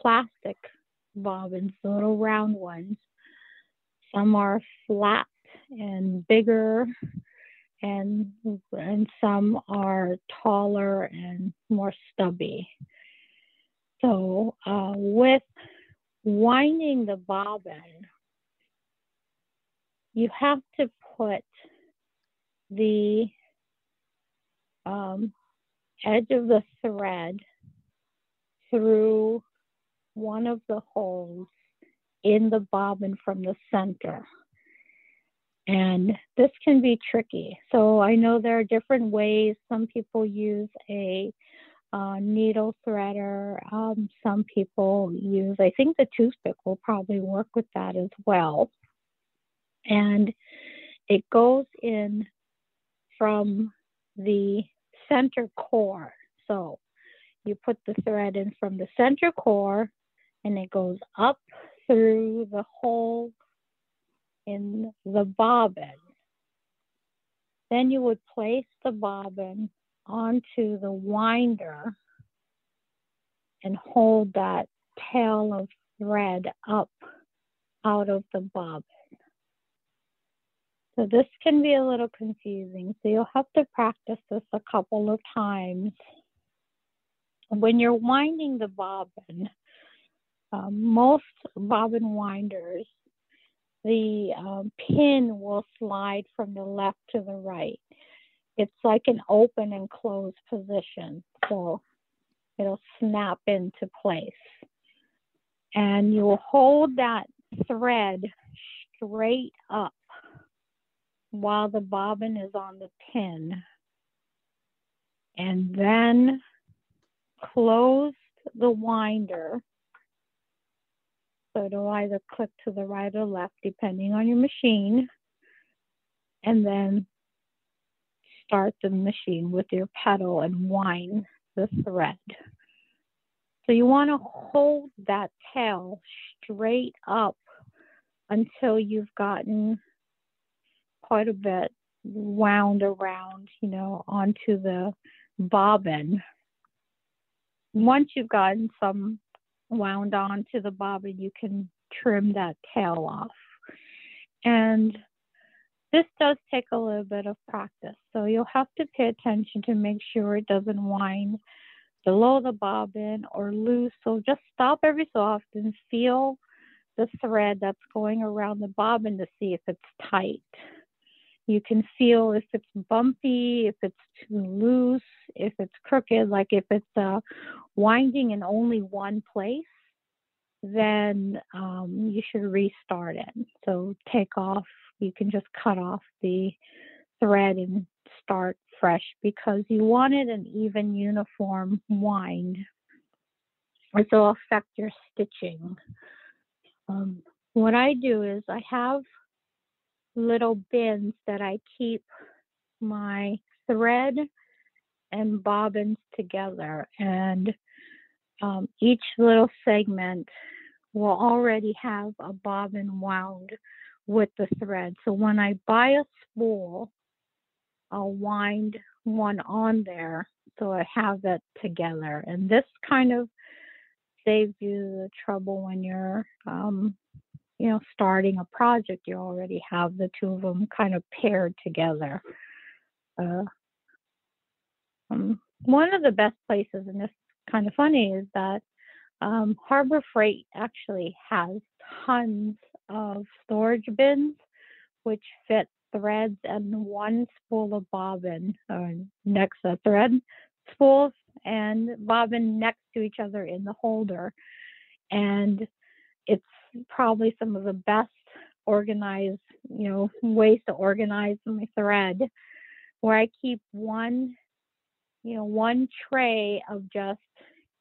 plastic bobbins, little round ones. Some are flat and bigger, and and some are taller and more stubby. So uh, with winding the bobbin, you have to put the um, edge of the thread through one of the holes in the bobbin from the center. And this can be tricky. So I know there are different ways. Some people use a uh, needle threader. Um, some people use, I think the toothpick will probably work with that as well. And it goes in from the center core. So you put the thread in from the center core and it goes up through the hole in the bobbin. Then you would place the bobbin onto the winder and hold that tail of thread up out of the bobbin. So this can be a little confusing. So you'll have to practice this a couple of times. When you're winding the bobbin, um, most bobbin winders, the um, pin will slide from the left to the right. It's like an open and closed position. So it'll snap into place. And you will hold that thread straight up while the bobbin is on the pin. And then close the winder. So it'll either click to the right or left, depending on your machine. And then start the machine with your pedal and wind the thread. So you want to hold that tail straight up until you've gotten quite a bit wound around, you know, onto the bobbin. Once you've gotten some wound onto the bobbin, you can trim that tail off. And this does take a little bit of practice. So you'll have to pay attention to make sure it doesn't wind below the bobbin or loose. So just stop every so often, feel the thread that's going around the bobbin to see if it's tight. You can feel if it's bumpy, if it's too loose, if it's crooked, like if it's uh, winding in only one place, then um, you should restart it. So take off, you can just cut off the thread and start fresh because you wanted an even uniform wind. This will affect your stitching. Um, what I do is I have little bins that I keep my thread and bobbins together. And um, each little segment will already have a bobbin wound with the thread. So when I buy a spool, I'll wind one on there so I have it together. And this kind of saves you the trouble when you're um, you know, starting a project, you already have the two of them kind of paired together. Uh, um, one of the best places, and this is kind of funny, is that um, Harbor Freight actually has tons of storage bins which fit threads and one spool of bobbin uh, next to thread spools and bobbin next to each other in the holder. And it's probably some of the best organized, you know, ways to organize my thread where I keep one, you know, one tray of just,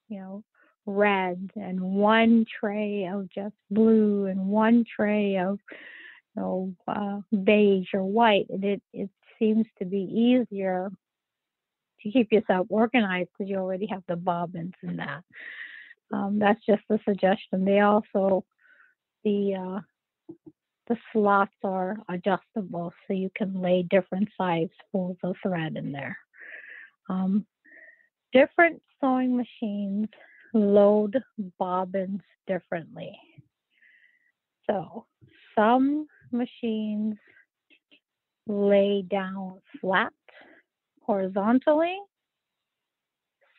you know, red and one tray of just blue and one tray of, you know, uh, beige or white. And it, it seems to be easier to keep yourself organized because you already have the bobbins in that. Um, that's just a suggestion. They also the uh, the slots are adjustable so you can lay different size spools of thread in there. Um, different sewing machines load bobbins differently. So some machines lay down flat horizontally,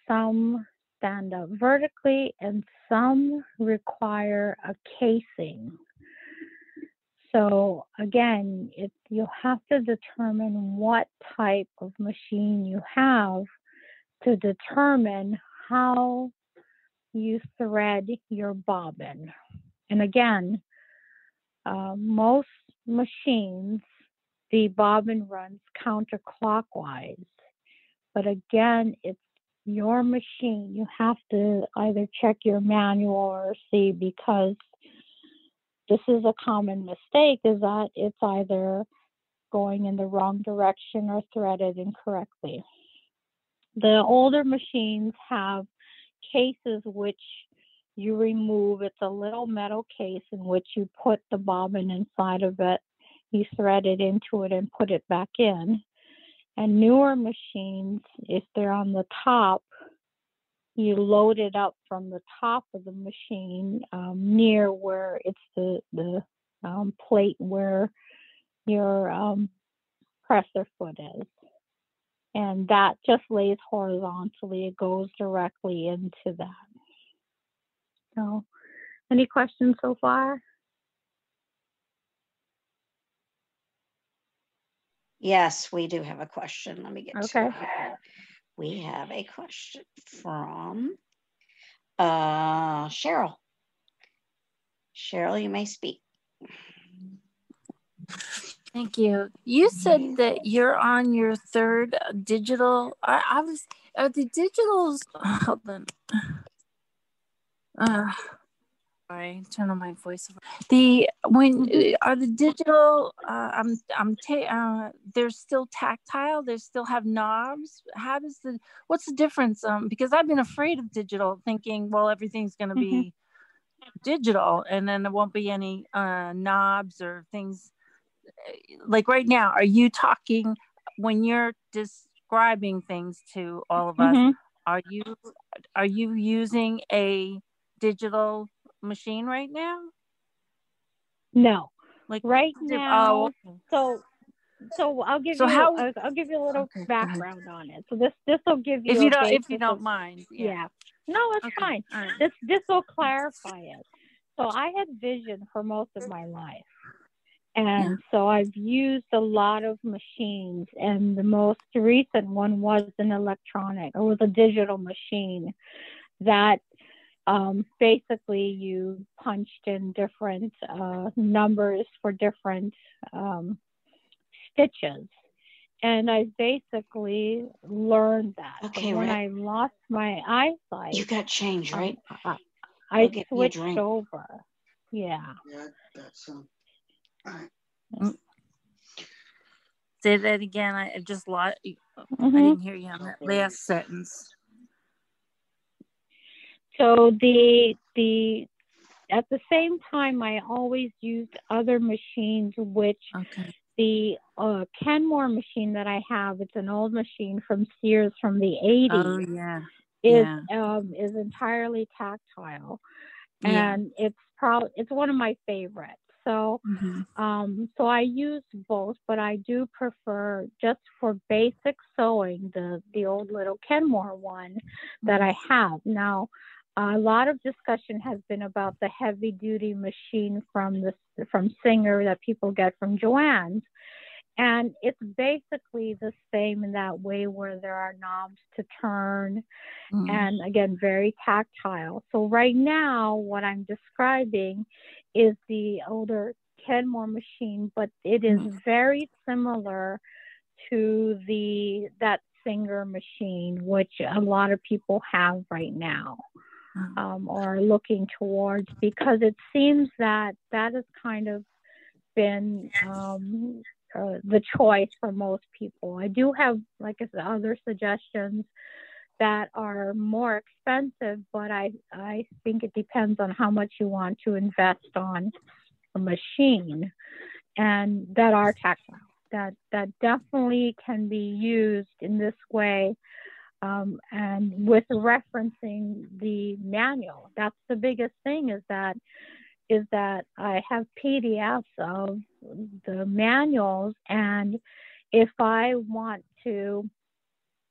some stand up vertically, and some require a casing. So again, it, you have to determine what type of machine you have to determine how you thread your bobbin. And again, uh, most machines, the bobbin runs counterclockwise. But again, it's your machine. You have to either check your manual or see because this is a common mistake is that it's either going in the wrong direction or threaded incorrectly. The older machines have cases which you remove. It's a little metal case in which you put the bobbin inside of it. You thread it into it and put it back in. And newer machines, if they're on the top, you load it up from the top of the machine um, near where it's the, the um, plate where your um, presser foot is. And that just lays horizontally, it goes directly into that. So, any questions so far? Yes, we do have a question. Let me get Okay. to it. We have a question from uh, Cheryl. Cheryl, you may speak. Thank you. You said that you're on your third uh, digital. I, I was. Are the digitals? Hold on. Uh, sorry, turn on my voiceover. The when uh, are the digital? Uh, I'm I'm ta- uh, they're still tactile. They still have knobs. How does the what's the difference? Um, because I've been afraid of digital, thinking well everything's going to be digital, and then there won't be any uh, knobs or things. Like right now, are you talking when you're describing things to all of us? Mhm. Are you are you using a digital machine right now? No. Like Right di- oh, now, oh, okay. so so I'll give So you how- I'll, I'll give you a little Okay, background on it. So this this will give you if you don't if you don't of- mind, yeah. No, it's Okay, fine. right. This this will clarify it. So I had vision for most of my life. And so I've used a lot of machines and the most recent one was an electronic or was a digital machine that um, basically you punched in different uh, numbers for different um, stitches. And I basically learned that. So Okay, when Rick. I lost my eyesight, You got change, um, right? I, I'll I get switched drink. over. Yeah. Yeah, that's um. All right. Say that again. I I just lost. I Mhm. didn't hear you on that last sentence. So the the at the same time, I always used other machines, which Okay. the uh, Kenmore machine that I have, it's an old machine from Sears from the 80s, Oh yeah. is yeah. um, is entirely tactile, Yeah. and it's probably it's one of my favorites. So Mhm. um, so I use both, but I do prefer just for basic sewing the the old little Kenmore one that I have now. A lot of discussion has been about the heavy duty machine from the from Singer that people get from Joann's, and it's basically the same in that way where there are knobs to turn Mhm. and again very tactile so right now what i'm describing is the older kenmore machine but it is Mhm. very similar to the that singer machine which a lot of people have right now. Um, or looking towards because it seems that that has kind of been um, uh, the choice for most people. I do have, like I said, other suggestions that are more expensive, but I I think it depends on how much you want to invest on a machine, and that are tactile. That that definitely can be used in this way. Um, and with referencing the manual. That's the biggest thing is that is that I have PDFs of the manuals, and if I want to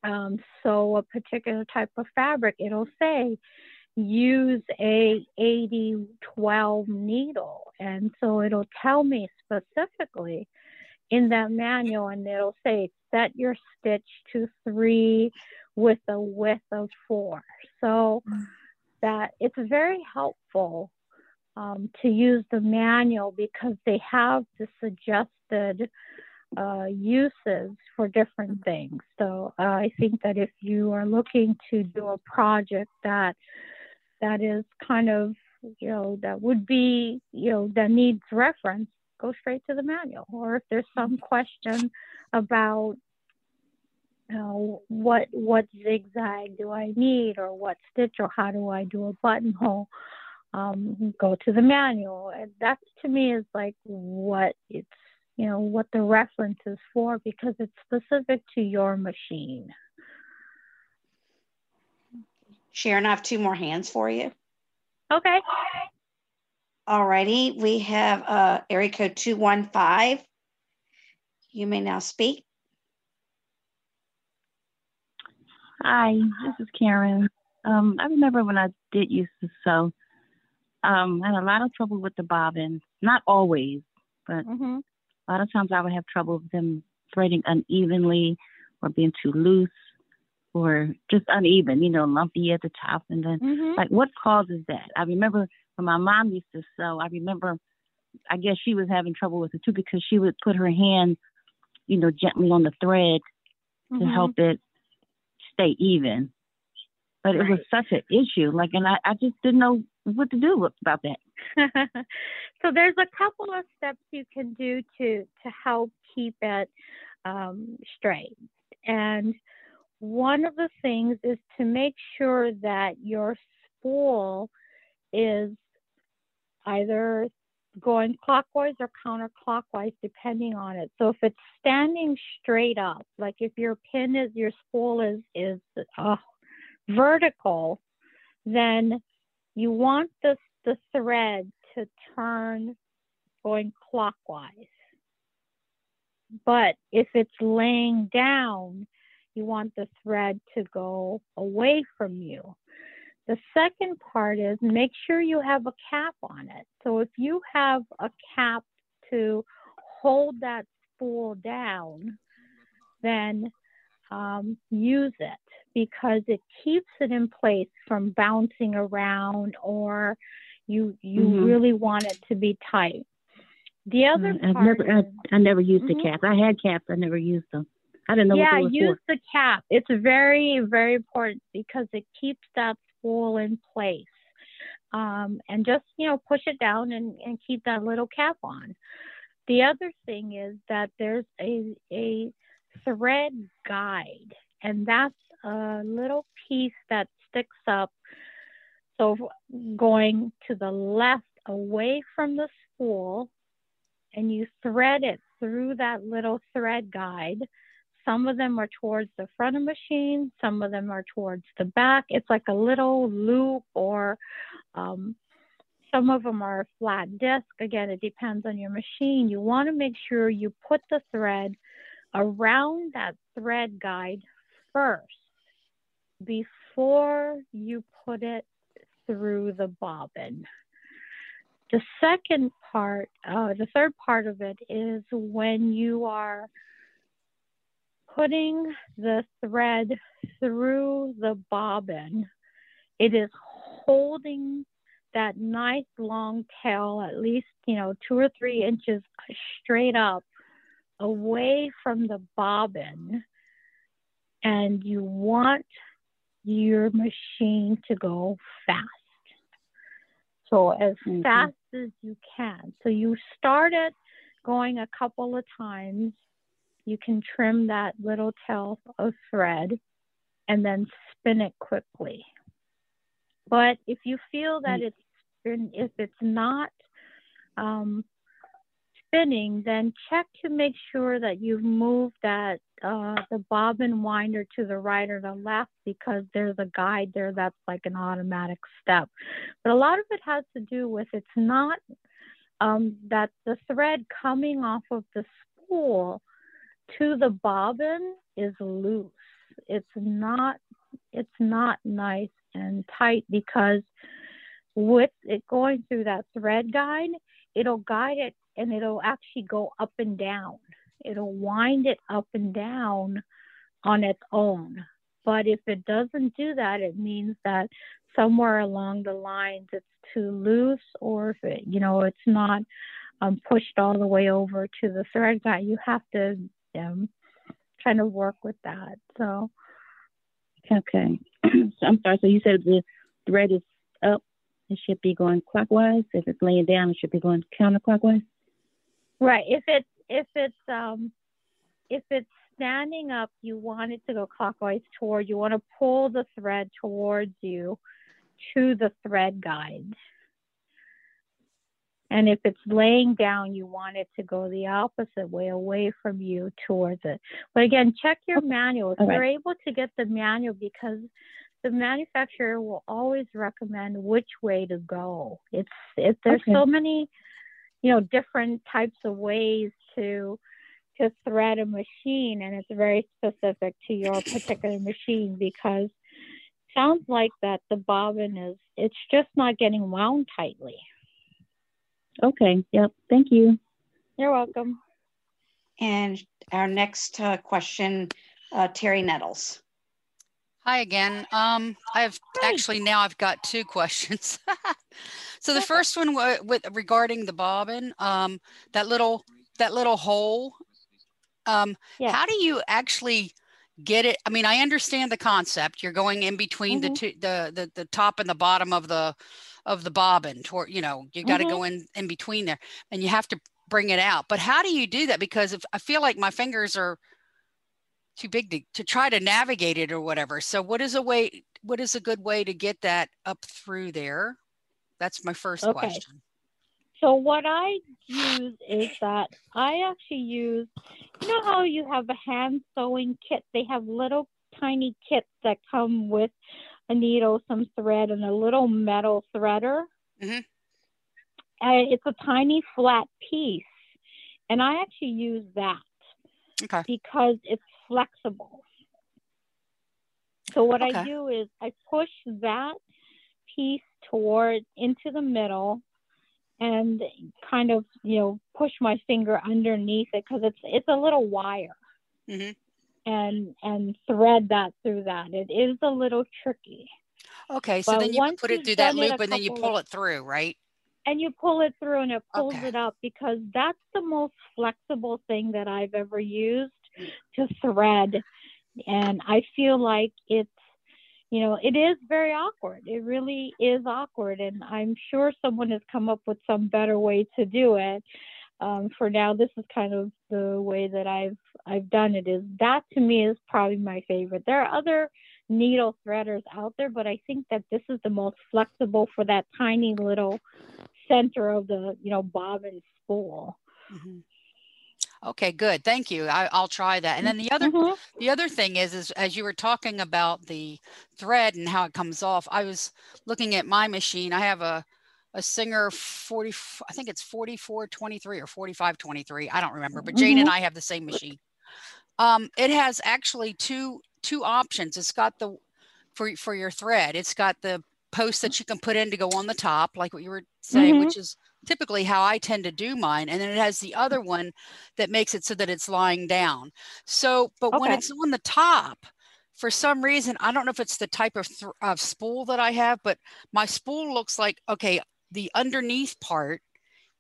um, sew a particular type of fabric, it'll say use a 80 12 needle, and so it'll tell me specifically in that manual, and it'll say set your stitch to three with a width of four. So that it's very helpful um, to use the manual because they have the suggested uh, uses for different things. So uh, I think that if you are looking to do a project that that is kind of you know that would be you know that needs reference, go straight to the manual. Or if there's some question about know, what what zigzag do I need or what stitch or how do I do a buttonhole? Um, go to the manual. And that to me is like what it's you know what the reference is for because it's specific to your machine. Sharon, I have two more hands for you. Okay. Alrighty, we have uh, area code 215. You may now speak. Hi, this is Karen. Um, I remember when I did used to sew, um, I had a lot of trouble with the bobbins. Not always, but Mm-hmm. a lot of times I would have trouble with them threading unevenly or being too loose or just uneven, you know, lumpy at the top. And then, Mm-hmm. like, what causes that? I remember when my mom used to sew, I remember, I guess she was having trouble with it too because she would put her hand, you know, gently on the thread to Mhm. help it stay even. But it was such an issue. Like, and I, I just didn't know what to do about that. so there's a couple of steps you can do to to help keep it um, straight and one of the things is to make sure that your spool is either going clockwise or counterclockwise depending on it so if it's standing straight up like if your pin is your spool is is uh, vertical then you want the, the thread to turn going clockwise. But if it's laying down, you want the thread to go away from you. The second part is make sure you have a cap on it. So if you have a cap to hold that spool down, then um, use it because it keeps it in place from bouncing around or you you Mhm. really want it to be tight. The other I, I've part never, I, is, I never used Mhm. the cap. I had caps. I never used them. I didn't know yeah, what they were use for. the cap. It's very very important because it keeps that spool in place. Um, and just you know push it down and, and keep that little cap on. The other thing is that there's a a thread guide, and that's a little piece that sticks up. So going to the left away from the spool, and you thread it through that little thread guide. Some of them are towards the front of the machine, some of them are towards the back. It's like a little loop, or um, some of them are flat disc. Again, it depends on your machine. You want to make sure you put the thread around that thread guide first before you put it through the bobbin. The second part, uh, the third part of it is when you are putting the thread through the bobbin, it is holding that nice long tail, at least, you know, two or three inches straight up away from the bobbin. And you want your machine to go fast. So as Mhm. fast as you can. So you start it going a couple of times. You can trim that little tail of thread and then spin it quickly. But if you feel that it's if it's not um, spinning, then check to make sure that you've moved that uh, the bobbin winder to the right or the left because there's a guide there that's like an automatic step. But a lot of it has to do with it's not um, that the thread coming off of the spool to the bobbin is loose. It's not it's not nice and tight because with it going through that thread guide, it'll guide it and it'll actually go up and down. It'll wind it up and down on its own. But if it doesn't do that, it means that somewhere along the lines it's too loose or if it, you know, it's not um, pushed all the way over to the thread guide. You have to um, kind of work with that. So, okay. so I'm sorry. So you said the thread is up. It should be going clockwise. If it's laying down, it should be going counterclockwise. Right. If it's if it's um if it's standing up, you want it to go clockwise toward you want to pull the thread towards you to the thread guide. And if it's laying down, you want it to go the opposite way, away from you towards it. But again, check your manual. If you're able to get the manual, because the manufacturer will always recommend which way to go. It's if there's okay. so many, you know, different types of ways to to thread a machine, and it's very specific to your particular machine because sounds like that the bobbin is it's just not getting wound tightly. Okay. Yep. Thank you. You're welcome. And our next uh, question, uh, Terry Nettles. Hi again. Um, I have actually now I've got two questions. so the first one with regarding the bobbin, um, that little that little hole. Um, yeah. How do you actually get it? I mean, I understand the concept. You're going in between mm-hmm. the two, the, the the top and the bottom of the of the bobbin toward you know you got to mm-hmm. go in in between there and you have to bring it out. But how do you do that? Because if i feel like my fingers are too big to, to try to navigate it or whatever. So what is a way what is a good way to get that up through there? That's my first okay. question. So what i use is that i actually use you know how you have a hand sewing kit? They have little tiny kits that come with a needle, some thread, and a little metal threader. Mm-hmm. And it's a tiny flat piece. And I actually use that okay. because it's flexible. So what okay. I do is I push that piece toward into the middle and kind of you know push my finger underneath it because it's it's a little wire. Mm-hmm and and thread that through that. It is a little tricky. Okay, so but then you put it through that loop and then you pull it through, right? And you pull it through and it pulls okay. it up because that's the most flexible thing that I've ever used to thread. And I feel like it's you know, it is very awkward. It really is awkward. And I'm sure someone has come up with some better way to do it um, for now, this is kind of the way that I've I've done it. Is that to me is probably my favorite. There are other needle threaders out there, but I think that this is the most flexible for that tiny little center of the you know bobbin spool. Mm-hmm. Okay, good. Thank you. I, will try that. And then the other mm-hmm. the other thing is is as you were talking about the thread and how it comes off, I was looking at my machine. I have a a Singer 40 i think it's 4423 or 4523 i don't remember but jane mm-hmm. and i have the same machine um, it has actually two two options it's got the for for your thread it's got the post that you can put in to go on the top like what you were saying mm-hmm. which is typically how i tend to do mine and then it has the other one that makes it so that it's lying down so but okay. when it's on the top for some reason i don't know if it's the type of, th- of spool that i have but my spool looks like okay the underneath part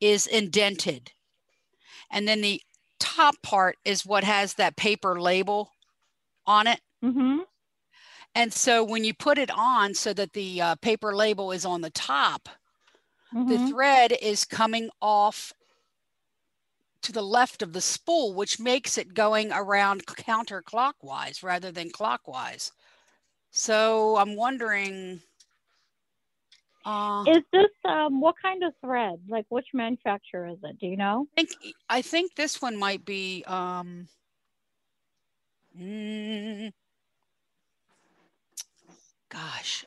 is indented. And then the top part is what has that paper label on it. Mm-hmm. And so when you put it on so that the uh, paper label is on the top, mm-hmm. the thread is coming off to the left of the spool, which makes it going around counterclockwise rather than clockwise. So I'm wondering Uh, Is this um what kind of thread? Like which manufacturer is it? Do you know? I think I think this one might be um mm, gosh.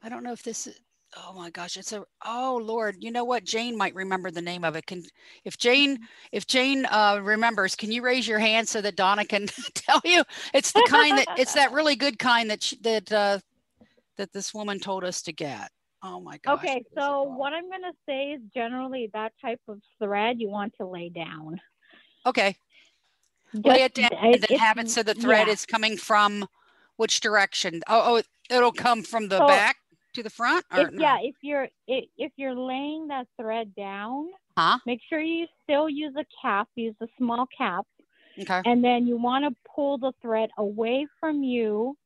I don't know if this is oh my gosh, it's a oh Lord, you know what? Jane might remember the name of it. Can if Jane if Jane uh remembers, can you raise your hand so that Donna can tell you? It's the kind that it's that really good kind that she, that uh that this woman told us to get. Oh my gosh. Okay, what is it so what I'm gonna say is generally that type of thread you want to lay down. Okay. lay it Just- down and then have it so the thread yeah. is coming from which direction? Oh, oh, it'll come from the So, back to the front, or If, no? yeah, if you're if, if you're laying that thread down, Huh? make sure you still use a cap. Use a small cap, Okay. and then you want to pull the thread away from you,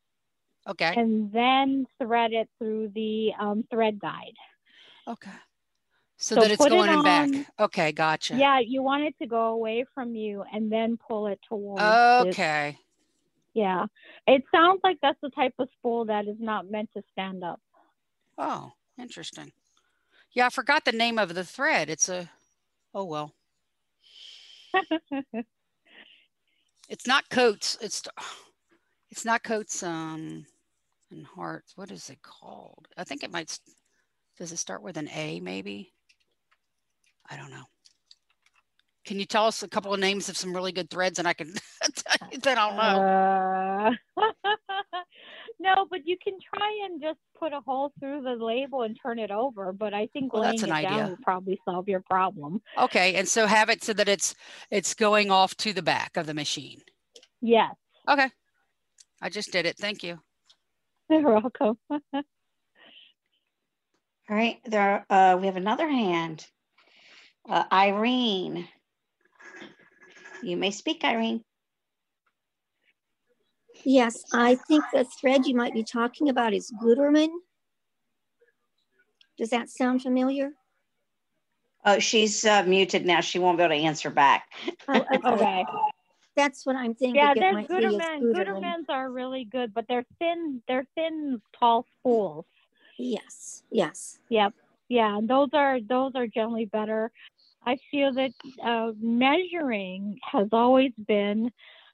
Okay. and then thread it through the um, thread guide. Okay. So, So that it's put it going in back. Okay, gotcha. Yeah, you want it to go away from you, and then pull it towards. Okay. yeah, it sounds like that's the type of spool that is not meant to stand up. Oh, interesting. Yeah, I forgot the name of the thread. It's a oh well. It's not coats. It's it's not coats um and hearts. What is it called? I think it might does it start with an A maybe? I don't know. Can you tell us a couple of names of some really good threads and I can tell you that I don't know. Uh, no, but you can try and just put a hole through the label and turn it over. But I think Well, laying that's it an down will probably solve your problem. Okay, and so have it so that it's it's going off to the back of the machine. Yes, Okay. I just did it. Thank you. you're welcome. All right, there, uh, we have another hand. Uh, Irene. You may speak, Irene. Yes, I think the thread you might be talking about is Gütermann. Does that sound familiar? Oh, she's uh, muted now. She won't be able to answer back. Oh, okay. okay. That's what I'm thinking. Yeah, there's might be is Gütermann. Gütermann. Are really good, but they're thin. They're thin, tall spools. Yes, yes. Yep. Yeah, those are those are generally better. I feel that uh, measuring has always been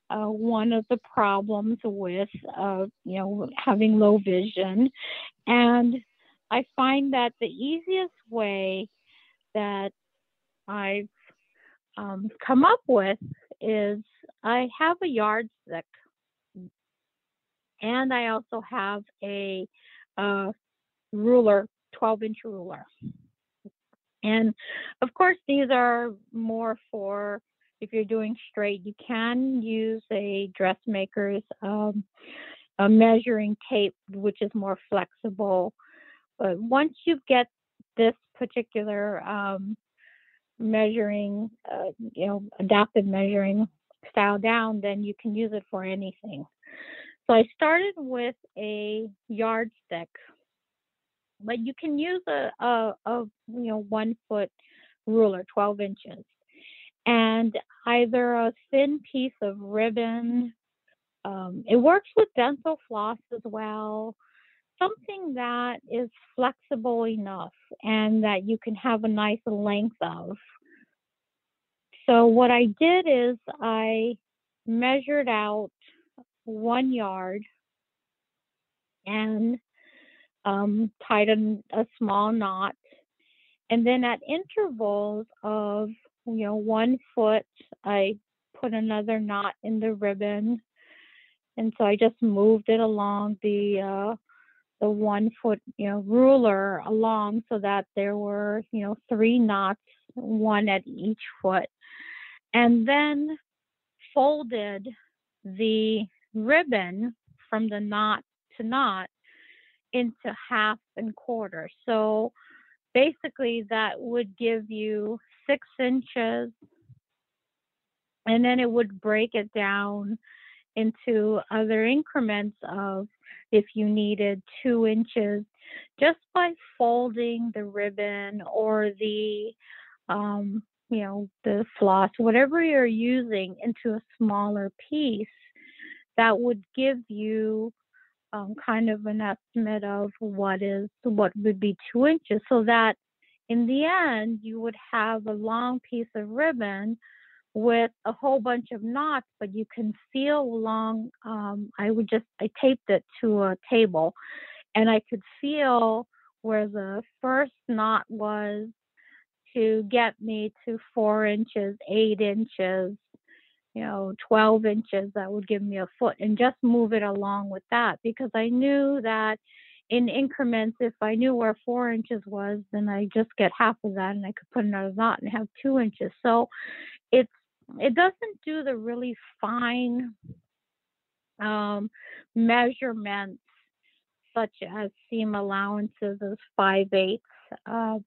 uh, one of the problems with uh, you know having low vision, and I find that the easiest way that I've um, come up with is I have a yardstick, and I also have a uh, ruler, 12 inch ruler. And of course, these are more for if you're doing straight. You can use a dressmaker's um, a measuring tape, which is more flexible. But once you get this particular um, measuring, uh, you know, adapted measuring style down, then you can use it for anything. So I started with a yardstick but you can use a, a, a you know one foot ruler 12 inches and either a thin piece of ribbon um, it works with dental floss as well something that is flexible enough and that you can have a nice length of so what i did is i measured out one yard and um, tied a, a small knot. And then at intervals of, you know, one foot, I put another knot in the ribbon. And so I just moved it along the, uh, the one foot, you know, ruler along so that there were, you know, three knots, one at each foot. And then folded the ribbon from the knot to knot into half and quarter. So basically, that would give you six inches, and then it would break it down into other increments of if you needed two inches just by folding the ribbon or the um, you know the floss whatever you're using into a smaller piece that would give you um, kind of an estimate of what is what would be two inches, so that in the end you would have a long piece of ribbon with a whole bunch of knots, but you can feel along. Um, I would just I taped it to a table, and I could feel where the first knot was to get me to four inches, eight inches, you know, 12 inches, that would give me a foot and just move it along with that because I knew that in increments, if I knew where four inches was, then I just get half of that and I could put another knot and have two inches. So it's, it doesn't do the really fine um, measurements such as seam allowances as five eighths, uh,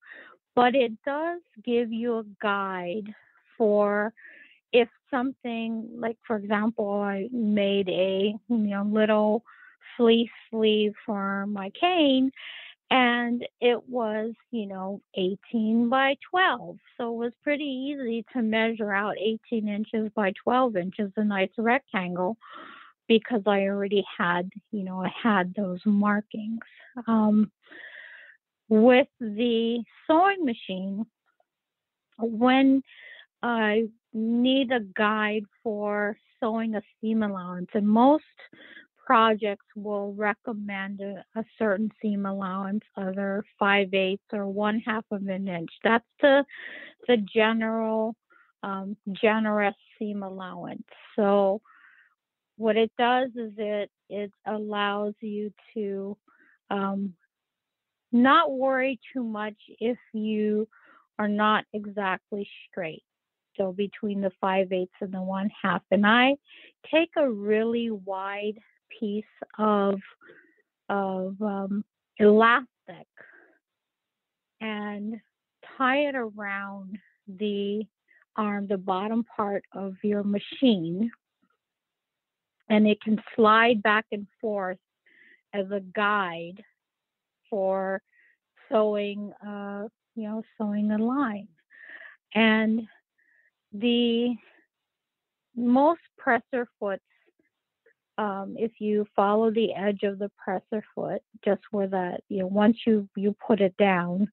but it does give you a guide for if something like for example i made a you know little fleece sleeve for my cane and it was you know 18 by 12 so it was pretty easy to measure out 18 inches by 12 inches a nice rectangle because i already had you know i had those markings. Um, with the sewing machine when I need a guide for sewing a seam allowance, and most projects will recommend a, a certain seam allowance, either five eighths or one half of an inch. That's the the general um, generous seam allowance. So what it does is it it allows you to um, not worry too much if you are not exactly straight so between the five eighths and the one half. And I take a really wide piece of of um, elastic and tie it around the arm, the bottom part of your machine, and it can slide back and forth as a guide for sewing, uh, you know, sewing a line. And the most presser foots, um, if you follow the edge of the presser foot, just where that, you know, once you, you put it down,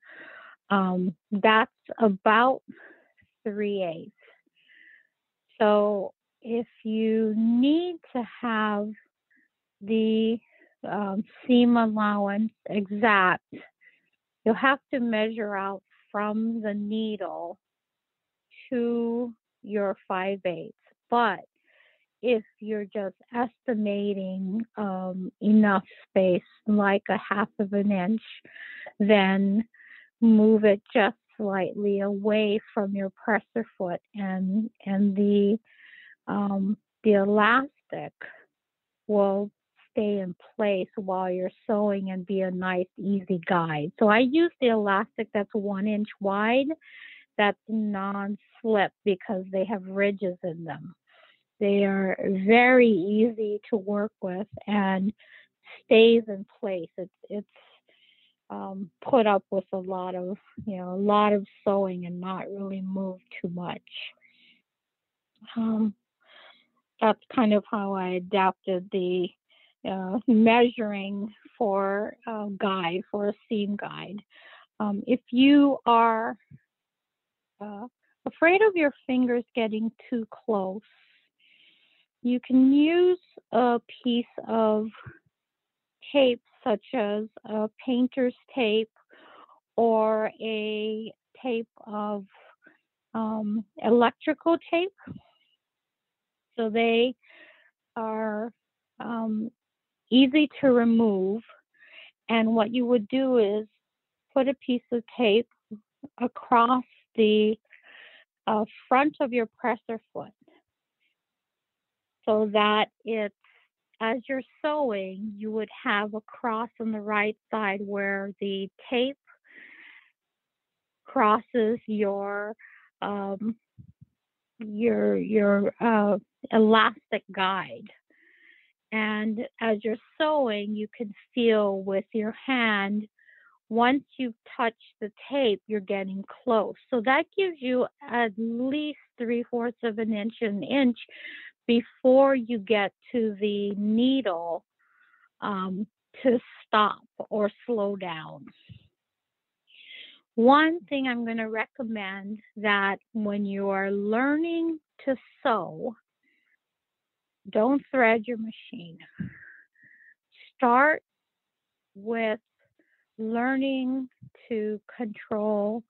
um, that's about three eighths. So if you need to have the um, seam allowance exact, you'll have to measure out from the needle to your five eighths. But if you're just estimating um, enough space, like a half of an inch, then move it just slightly away from your presser foot, and and the um, the elastic will stay in place while you're sewing and be a nice easy guide. So I use the elastic that's one inch wide that's non-slip because they have ridges in them. They are very easy to work with and stays in place. It's it's um, put up with a lot of you know a lot of sewing and not really move too much. Um, that's kind of how I adapted the uh, measuring for a guide for a seam guide. Um, if you are uh, afraid of your fingers getting too close, you can use a piece of tape such as a painter's tape or a tape of um, electrical tape. So they are um, easy to remove. And what you would do is put a piece of tape across the uh, front of your presser foot so that it's as you're sewing, you would have a cross on the right side where the tape crosses your um, your your uh, elastic guide. And as you're sewing, you can feel with your hand once you touch the tape, you're getting close. So that gives you at least three fourths of an inch, an inch before you get to the needle um, to stop or slow down. One thing I'm going to recommend that when you are learning to sew, don't thread your machine. Start with learning to control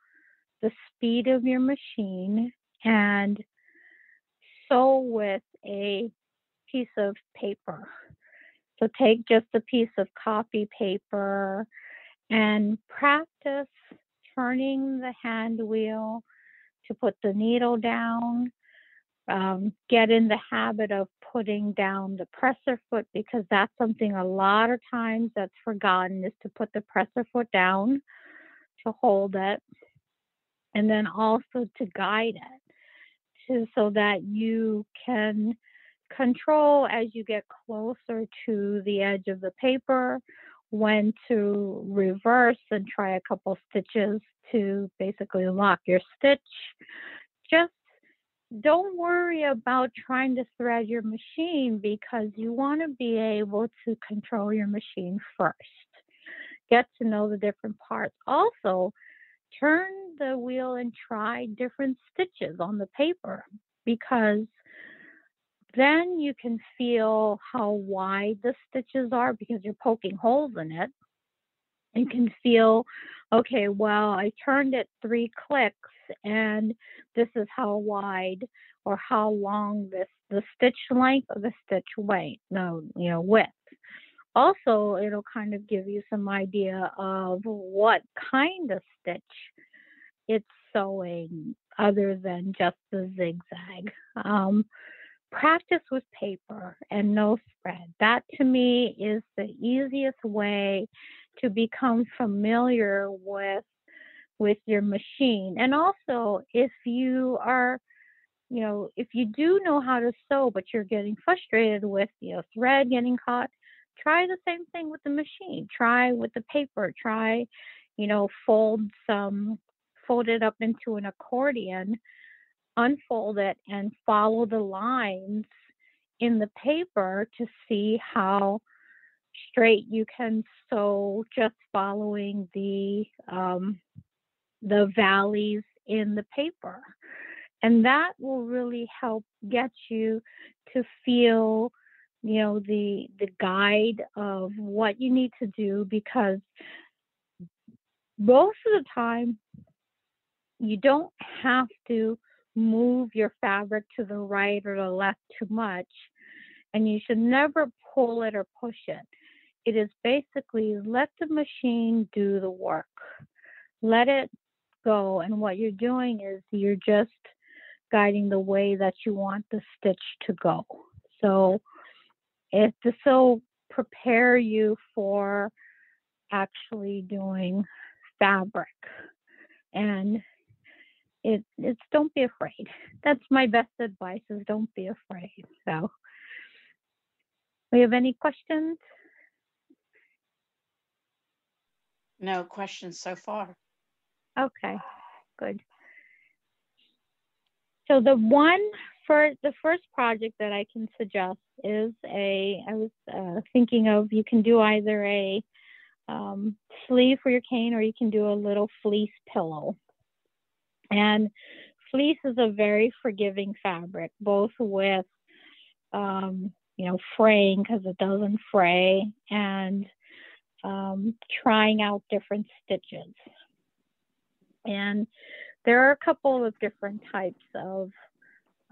the speed of your machine and sew with a piece of paper. So take just a piece of copy paper and practice turning the hand wheel to put the needle down. Um, get in the habit of putting down the presser foot because that's something a lot of times that's forgotten is to put the presser foot down to hold it and then also to guide it to so that you can control as you get closer to the edge of the paper when to reverse and try a couple stitches to basically lock your stitch. Just don't worry about trying to thread your machine because you want to be able to control your machine first. Get to know the different parts. Also, turn the wheel and try different stitches on the paper because then you can feel how wide the stitches are because you're poking holes in it. You can feel, okay, well, I turned it three clicks and this is how wide or how long this the stitch length or the stitch weight, no, you know, width. Also, it'll kind of give you some idea of what kind of stitch it's sewing other than just the zigzag. Um, practice with paper and no thread. That to me is the easiest way to become familiar with with your machine. And also if you are you know, if you do know how to sew but you're getting frustrated with, you know, thread getting caught, try the same thing with the machine. Try with the paper. Try, you know, fold some fold it up into an accordion unfold it and follow the lines in the paper to see how straight you can sew just following the um, the valleys in the paper. And that will really help get you to feel you know the the guide of what you need to do because most of the time you don't have to move your fabric to the right or the left too much. And you should never pull it or push it. It is basically let the machine do the work. Let it go. And what you're doing is you're just guiding the way that you want the stitch to go. So if this will prepare you for actually doing fabric and it, it's don't be afraid. That's my best advice is don't be afraid. So we have any questions? No questions so far. Okay, good. So the one for the first project that I can suggest is a, I was uh, thinking of, you can do either a um, sleeve for your cane or you can do a little fleece pillow. And fleece is a very forgiving fabric, both with, um, you know, fraying because it doesn't fray and um, trying out different stitches. And there are a couple of different types of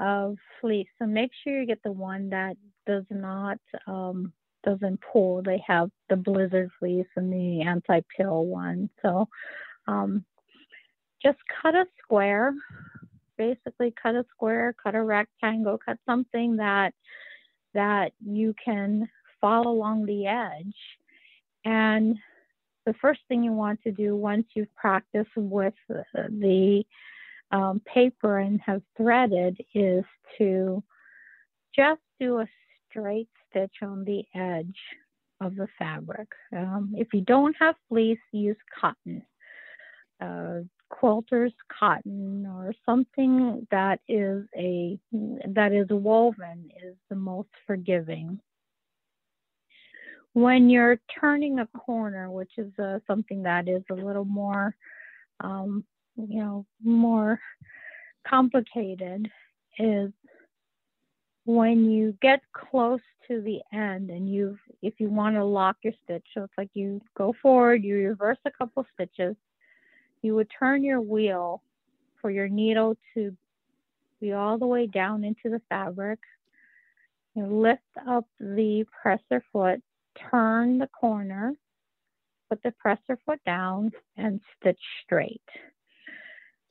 of fleece. So make sure you get the one that does not um, doesn't pull. They have the blizzard fleece and the anti-pill one. So um, just cut a square, basically cut a square, cut a rectangle, cut something that that you can follow along the edge. And the first thing you want to do once you've practiced with the um, paper and have threaded is to just do a straight stitch on the edge of the fabric. Um, if you don't have fleece, use cotton. Uh, quilter's cotton or something that is a that is woven is the most forgiving. When you're turning a corner, which is uh, something that is a little more, um, you know, more complicated, is when you get close to the end and you if you want to lock your stitch so it's like you go forward you reverse a couple stitches you would turn your wheel for your needle to be all the way down into the fabric you lift up the presser foot turn the corner put the presser foot down and stitch straight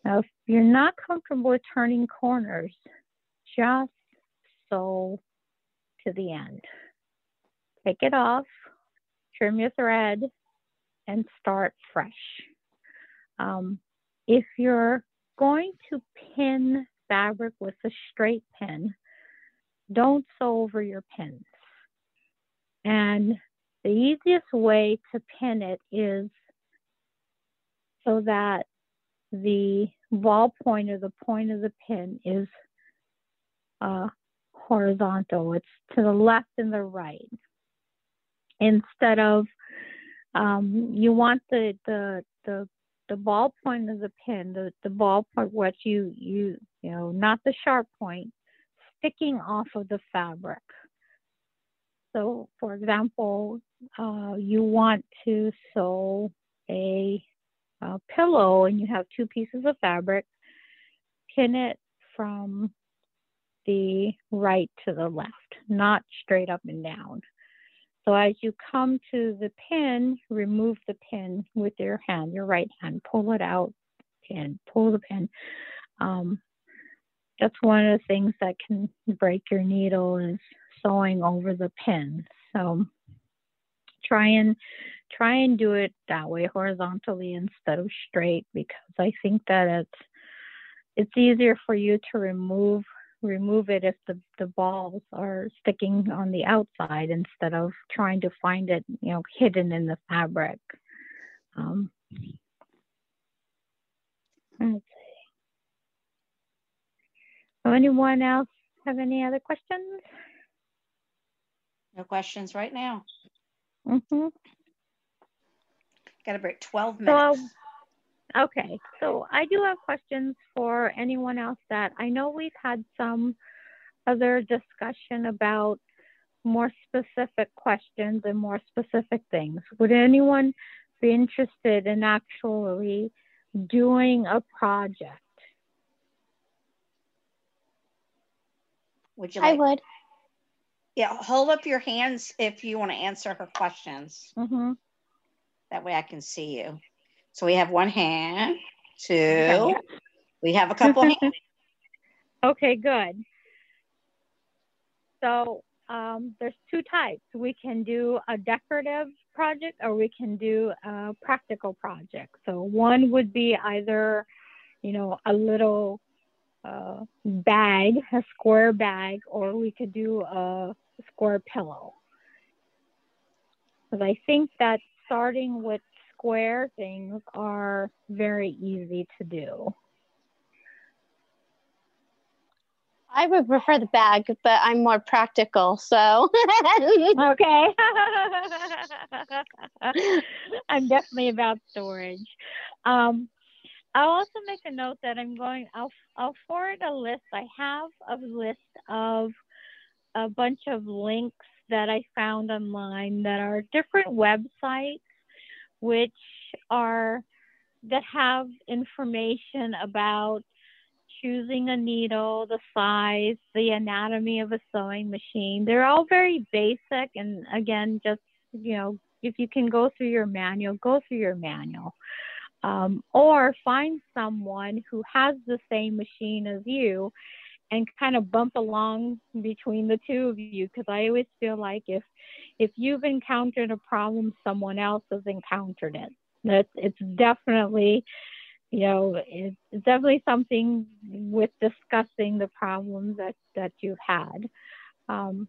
now if you're not comfortable with turning corners just sew to the end. Take it off, trim your thread, and start fresh. Um, if you're going to pin fabric with a straight pin, don't sew over your pins. And the easiest way to pin it is so that the ball point or the point of the pin is uh, horizontal. It's to the left and the right. Instead of um, you want the the the the ball point of the pin, the, the ball point what you you you know, not the sharp point, sticking off of the fabric. So for example, uh, you want to sew a, a pillow and you have two pieces of fabric, pin it from the right to the left, not straight up and down. So as you come to the pin, remove the pin with your hand, your right hand, pull it out, pin, pull the pin. Um, that's one of the things that can break your needle is sewing over the pin. So try and try and do it that way horizontally instead of straight because I think that it's it's easier for you to remove remove it if the, the balls are sticking on the outside instead of trying to find it, you know, hidden in the fabric. Um, let's see. So anyone else have any other questions? No questions right now. Mm-hmm. Got to break 12 minutes. So, Okay, so I do have questions for anyone else that I know we've had some other discussion about more specific questions and more specific things. Would anyone be interested in actually doing a project? Would you like? I would. Yeah, hold up your hands if you want to answer her questions. Mm-hmm. That way I can see you. So we have one hand, two. We have a couple hands. Okay, good. So um, there's two types. We can do a decorative project or we can do a practical project. So one would be either, you know, a little uh, bag, a square bag, or we could do a square pillow. Because I think that starting with square things are very easy to do. I would prefer the bag, but I'm more practical, so. okay. I'm definitely about storage. Um, I'll also make a note that I'm going. I'll I'll forward a list. I have a list of a bunch of links that I found online that are different websites which are that have information about choosing a needle, the size, the anatomy of a sewing machine. They're all very basic and again just you know if you can go through your manual, go through your manual. Um, or find someone who has the same machine as you and kind of bump along between the two of you because I always feel like if if you've encountered a problem, someone else has encountered it. That's it's definitely you know it's, it's definitely something with discussing the problems that that you've had. Um,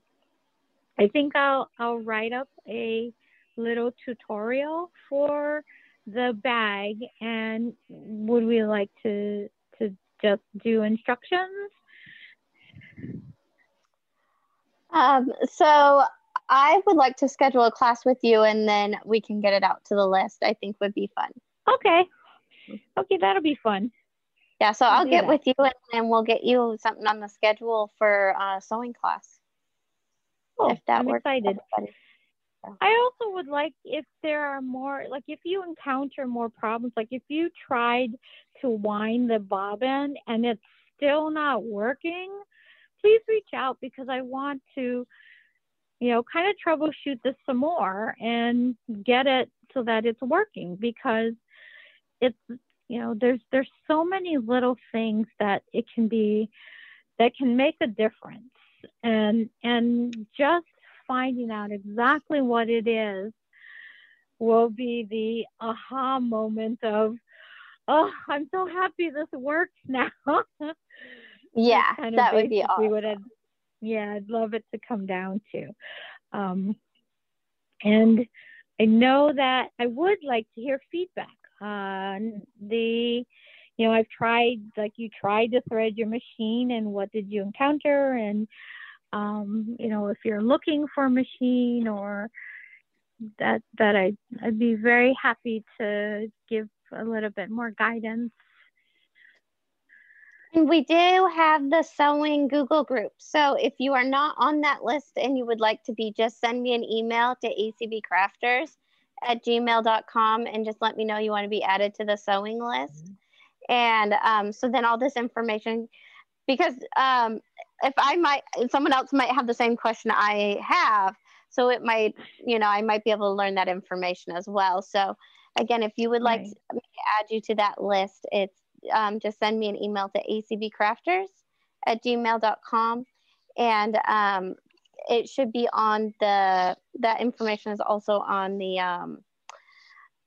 I think I'll I'll write up a little tutorial for the bag and would we like to to just do instructions Um, so I would like to schedule a class with you and then we can get it out to the list. I think would be fun. Okay. Okay, that'll be fun. Yeah, so I'll do get that. with you and then we'll get you something on the schedule for uh, sewing class. Cool. If that I'm works excited. I also would like if there are more, like if you encounter more problems, like if you tried to wind the bobbin and it's still not working, please reach out because I want to, you know, kind of troubleshoot this some more and get it so that it's working because it's, you know, there's there's so many little things that it can be that can make a difference. And and just finding out exactly what it is will be the aha moment of oh i'm so happy this works now Yeah, That's kind of that would be awesome. what I'd, yeah i'd love it to come down to um, and i know that i would like to hear feedback on the you know i've tried like you tried to thread your machine and what did you encounter and um, you know, if you're looking for a machine or that that I I'd be very happy to give a little bit more guidance. And we do have the sewing Google group. So if you are not on that list and you would like to be, just send me an email to acbcrafters at gmail.com and just let me know you want to be added to the sewing list. And um, so then all this information, because um, if I might, someone else might have the same question I have. So it might, you know, I might be able to learn that information as well. So again, if you would like Right. to me to add you to that list, it's um, just send me an email to acbcrafters at gmail.com. And um, it should be on the, that information is also on the, um,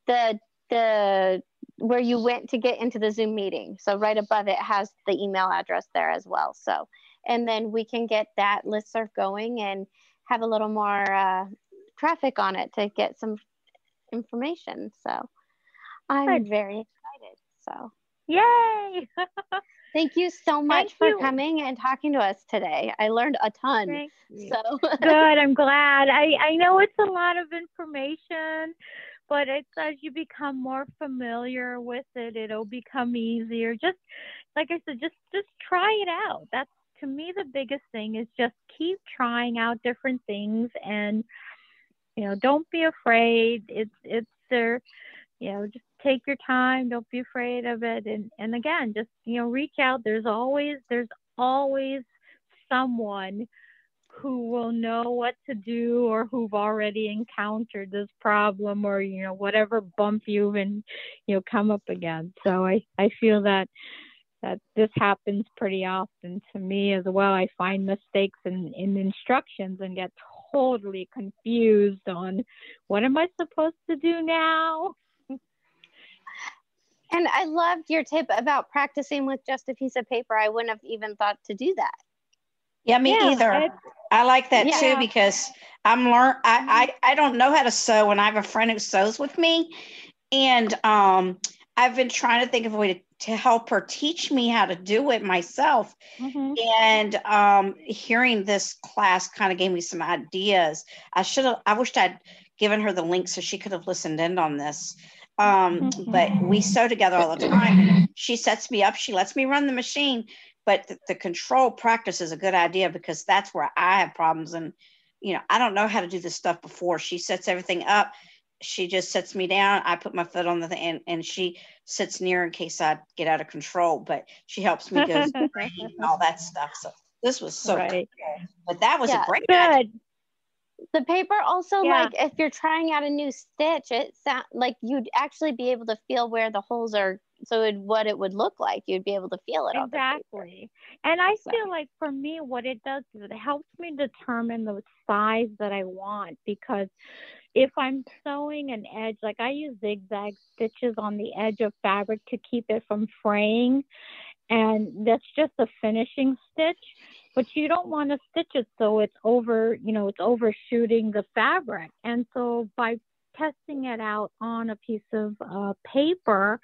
the, the, where you went to get into the Zoom meeting. So right above it has the email address there as well. So, and then we can get that listserv going and have a little more uh, traffic on it to get some information. So I'm very excited. So Yay! thank you so much Thank for you. coming and talking to us today. I learned a ton. Thank. So Good. I'm glad. I, I know it's a lot of information, but it's as you become more familiar with it, it'll become easier. Just like I said, just just try it out. That's to me the biggest thing is just keep trying out different things and you know, don't be afraid. It's it's there, you know, just take your time, don't be afraid of it. And and again, just you know, reach out. There's always there's always someone who will know what to do or who've already encountered this problem or you know whatever bump you've and you know come up against so i i feel that that this happens pretty often to me as well i find mistakes in in instructions and get totally confused on what am i supposed to do now and I loved your tip about practicing with just a piece of paper. I wouldn't have even thought to do that. Yeah, me Yeah, either. it's- I like that Yeah. too because I'm learn. I, I I don't know how to sew, and I have a friend who sews with me, and um, I've been trying to think of a way to, to help her teach me how to do it myself. Mhm. And um, hearing this class kind of gave me some ideas. I should have. I wished I'd given her the link so she could have listened in on this. Um, but we sew together all the time. She sets me up. She lets me run the machine. But the, the control practice is a good idea because that's where I have problems. And you know, I don't know how to do this stuff before. She sets everything up. She just sets me down. I put my foot on the thing, and, and she sits near in case I get out of control. But she helps me go and all that stuff. So this was so Right. cool. But that was Yeah. a great idea. The paper also, Yeah. like if you're trying out a new stitch, it sound like you'd actually be able to feel where the holes are. So it, what it would look like, you'd be able to feel it. on the paper. Exactly. And I So- feel like for me, what it does is it helps me determine the size that I want because if I'm sewing an edge, like I use zigzag stitches on the edge of fabric to keep it from fraying, and that's just a finishing stitch. But you don't want to stitch it so it's over, you know, it's overshooting the fabric. And so by testing it out on a piece of uh, paper,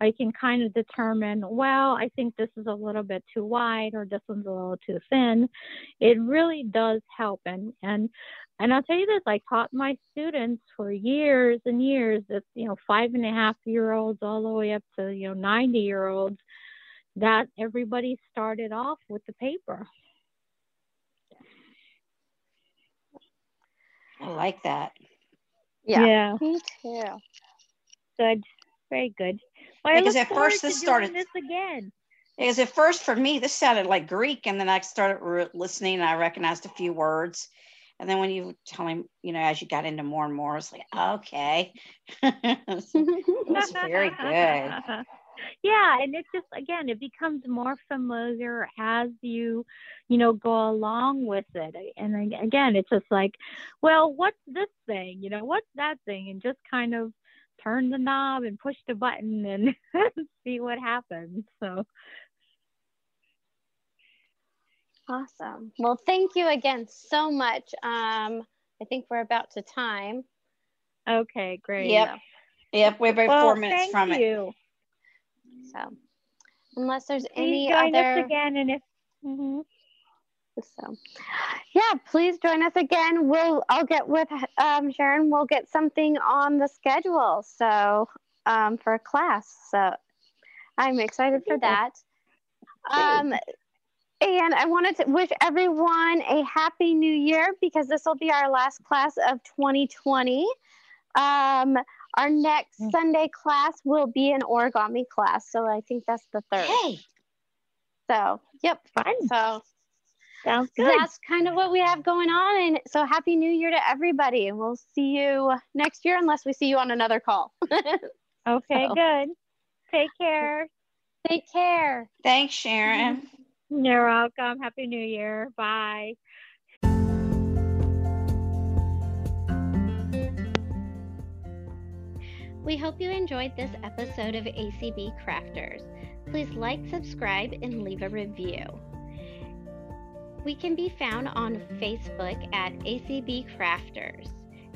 I can kind of determine, well, I think this is a little bit too wide or this one's a little too thin. It really does help. And, and, and I'll tell you this, I taught my students for years and years that, you know, five and a half year olds all the way up to, you know, 90 year olds, that everybody started off with the paper. I like that. Yeah. Yeah. Me too. Good. Very good. Well, Because I at first this started- this again. Because at first for me, this sounded like Greek, and then I started re- listening and I recognized a few words. And then when you were telling, you know, as you got into more and more, it's like, okay. That's very good. Yeah, and it just again it becomes more familiar as you, you know, go along with it. And again, it's just like, well, what's this thing? You know, what's that thing? And just kind of turn the knob and push the button and see what happens. So Awesome. Well, thank you again so much. Um, I think we're about to time. okay, great. Yep. Yep. We're about Well, four minutes thank from it. So, unless there's Please any join other, us again, and if mhm. so yeah, please join us again. We'll I'll get with um, Sharon. We'll get something on the schedule. So um, for a class. So I'm excited for that. Um, and I wanted to wish everyone a happy new year because this will be our last class of 2020. Um, our next Mm. Sunday class will be an origami class. So I think that's the third. Hey, So, yep. fun. So Sounds good. that's kind of what we have going on. And so happy new year to everybody. And we'll see you next year unless we see you on another call. Okay, So- good. Take care. Take care. thanks, Sharon. You're welcome. Happy New Year. Bye. We hope you enjoyed this episode of ACB Crafters. Please like, subscribe, and leave a review. We can be found on Facebook at ACB Crafters.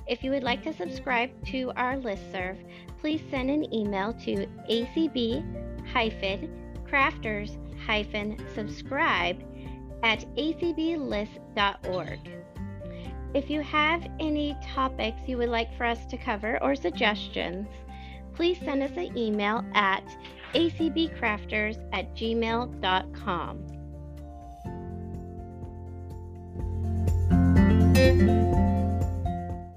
If you would like to subscribe to our listserv, please send an email to acb-crafters-subscribe at acblist.org. If you have any topics you would like for us to cover or suggestions, please send us an email at acbcrafters at gmail.com.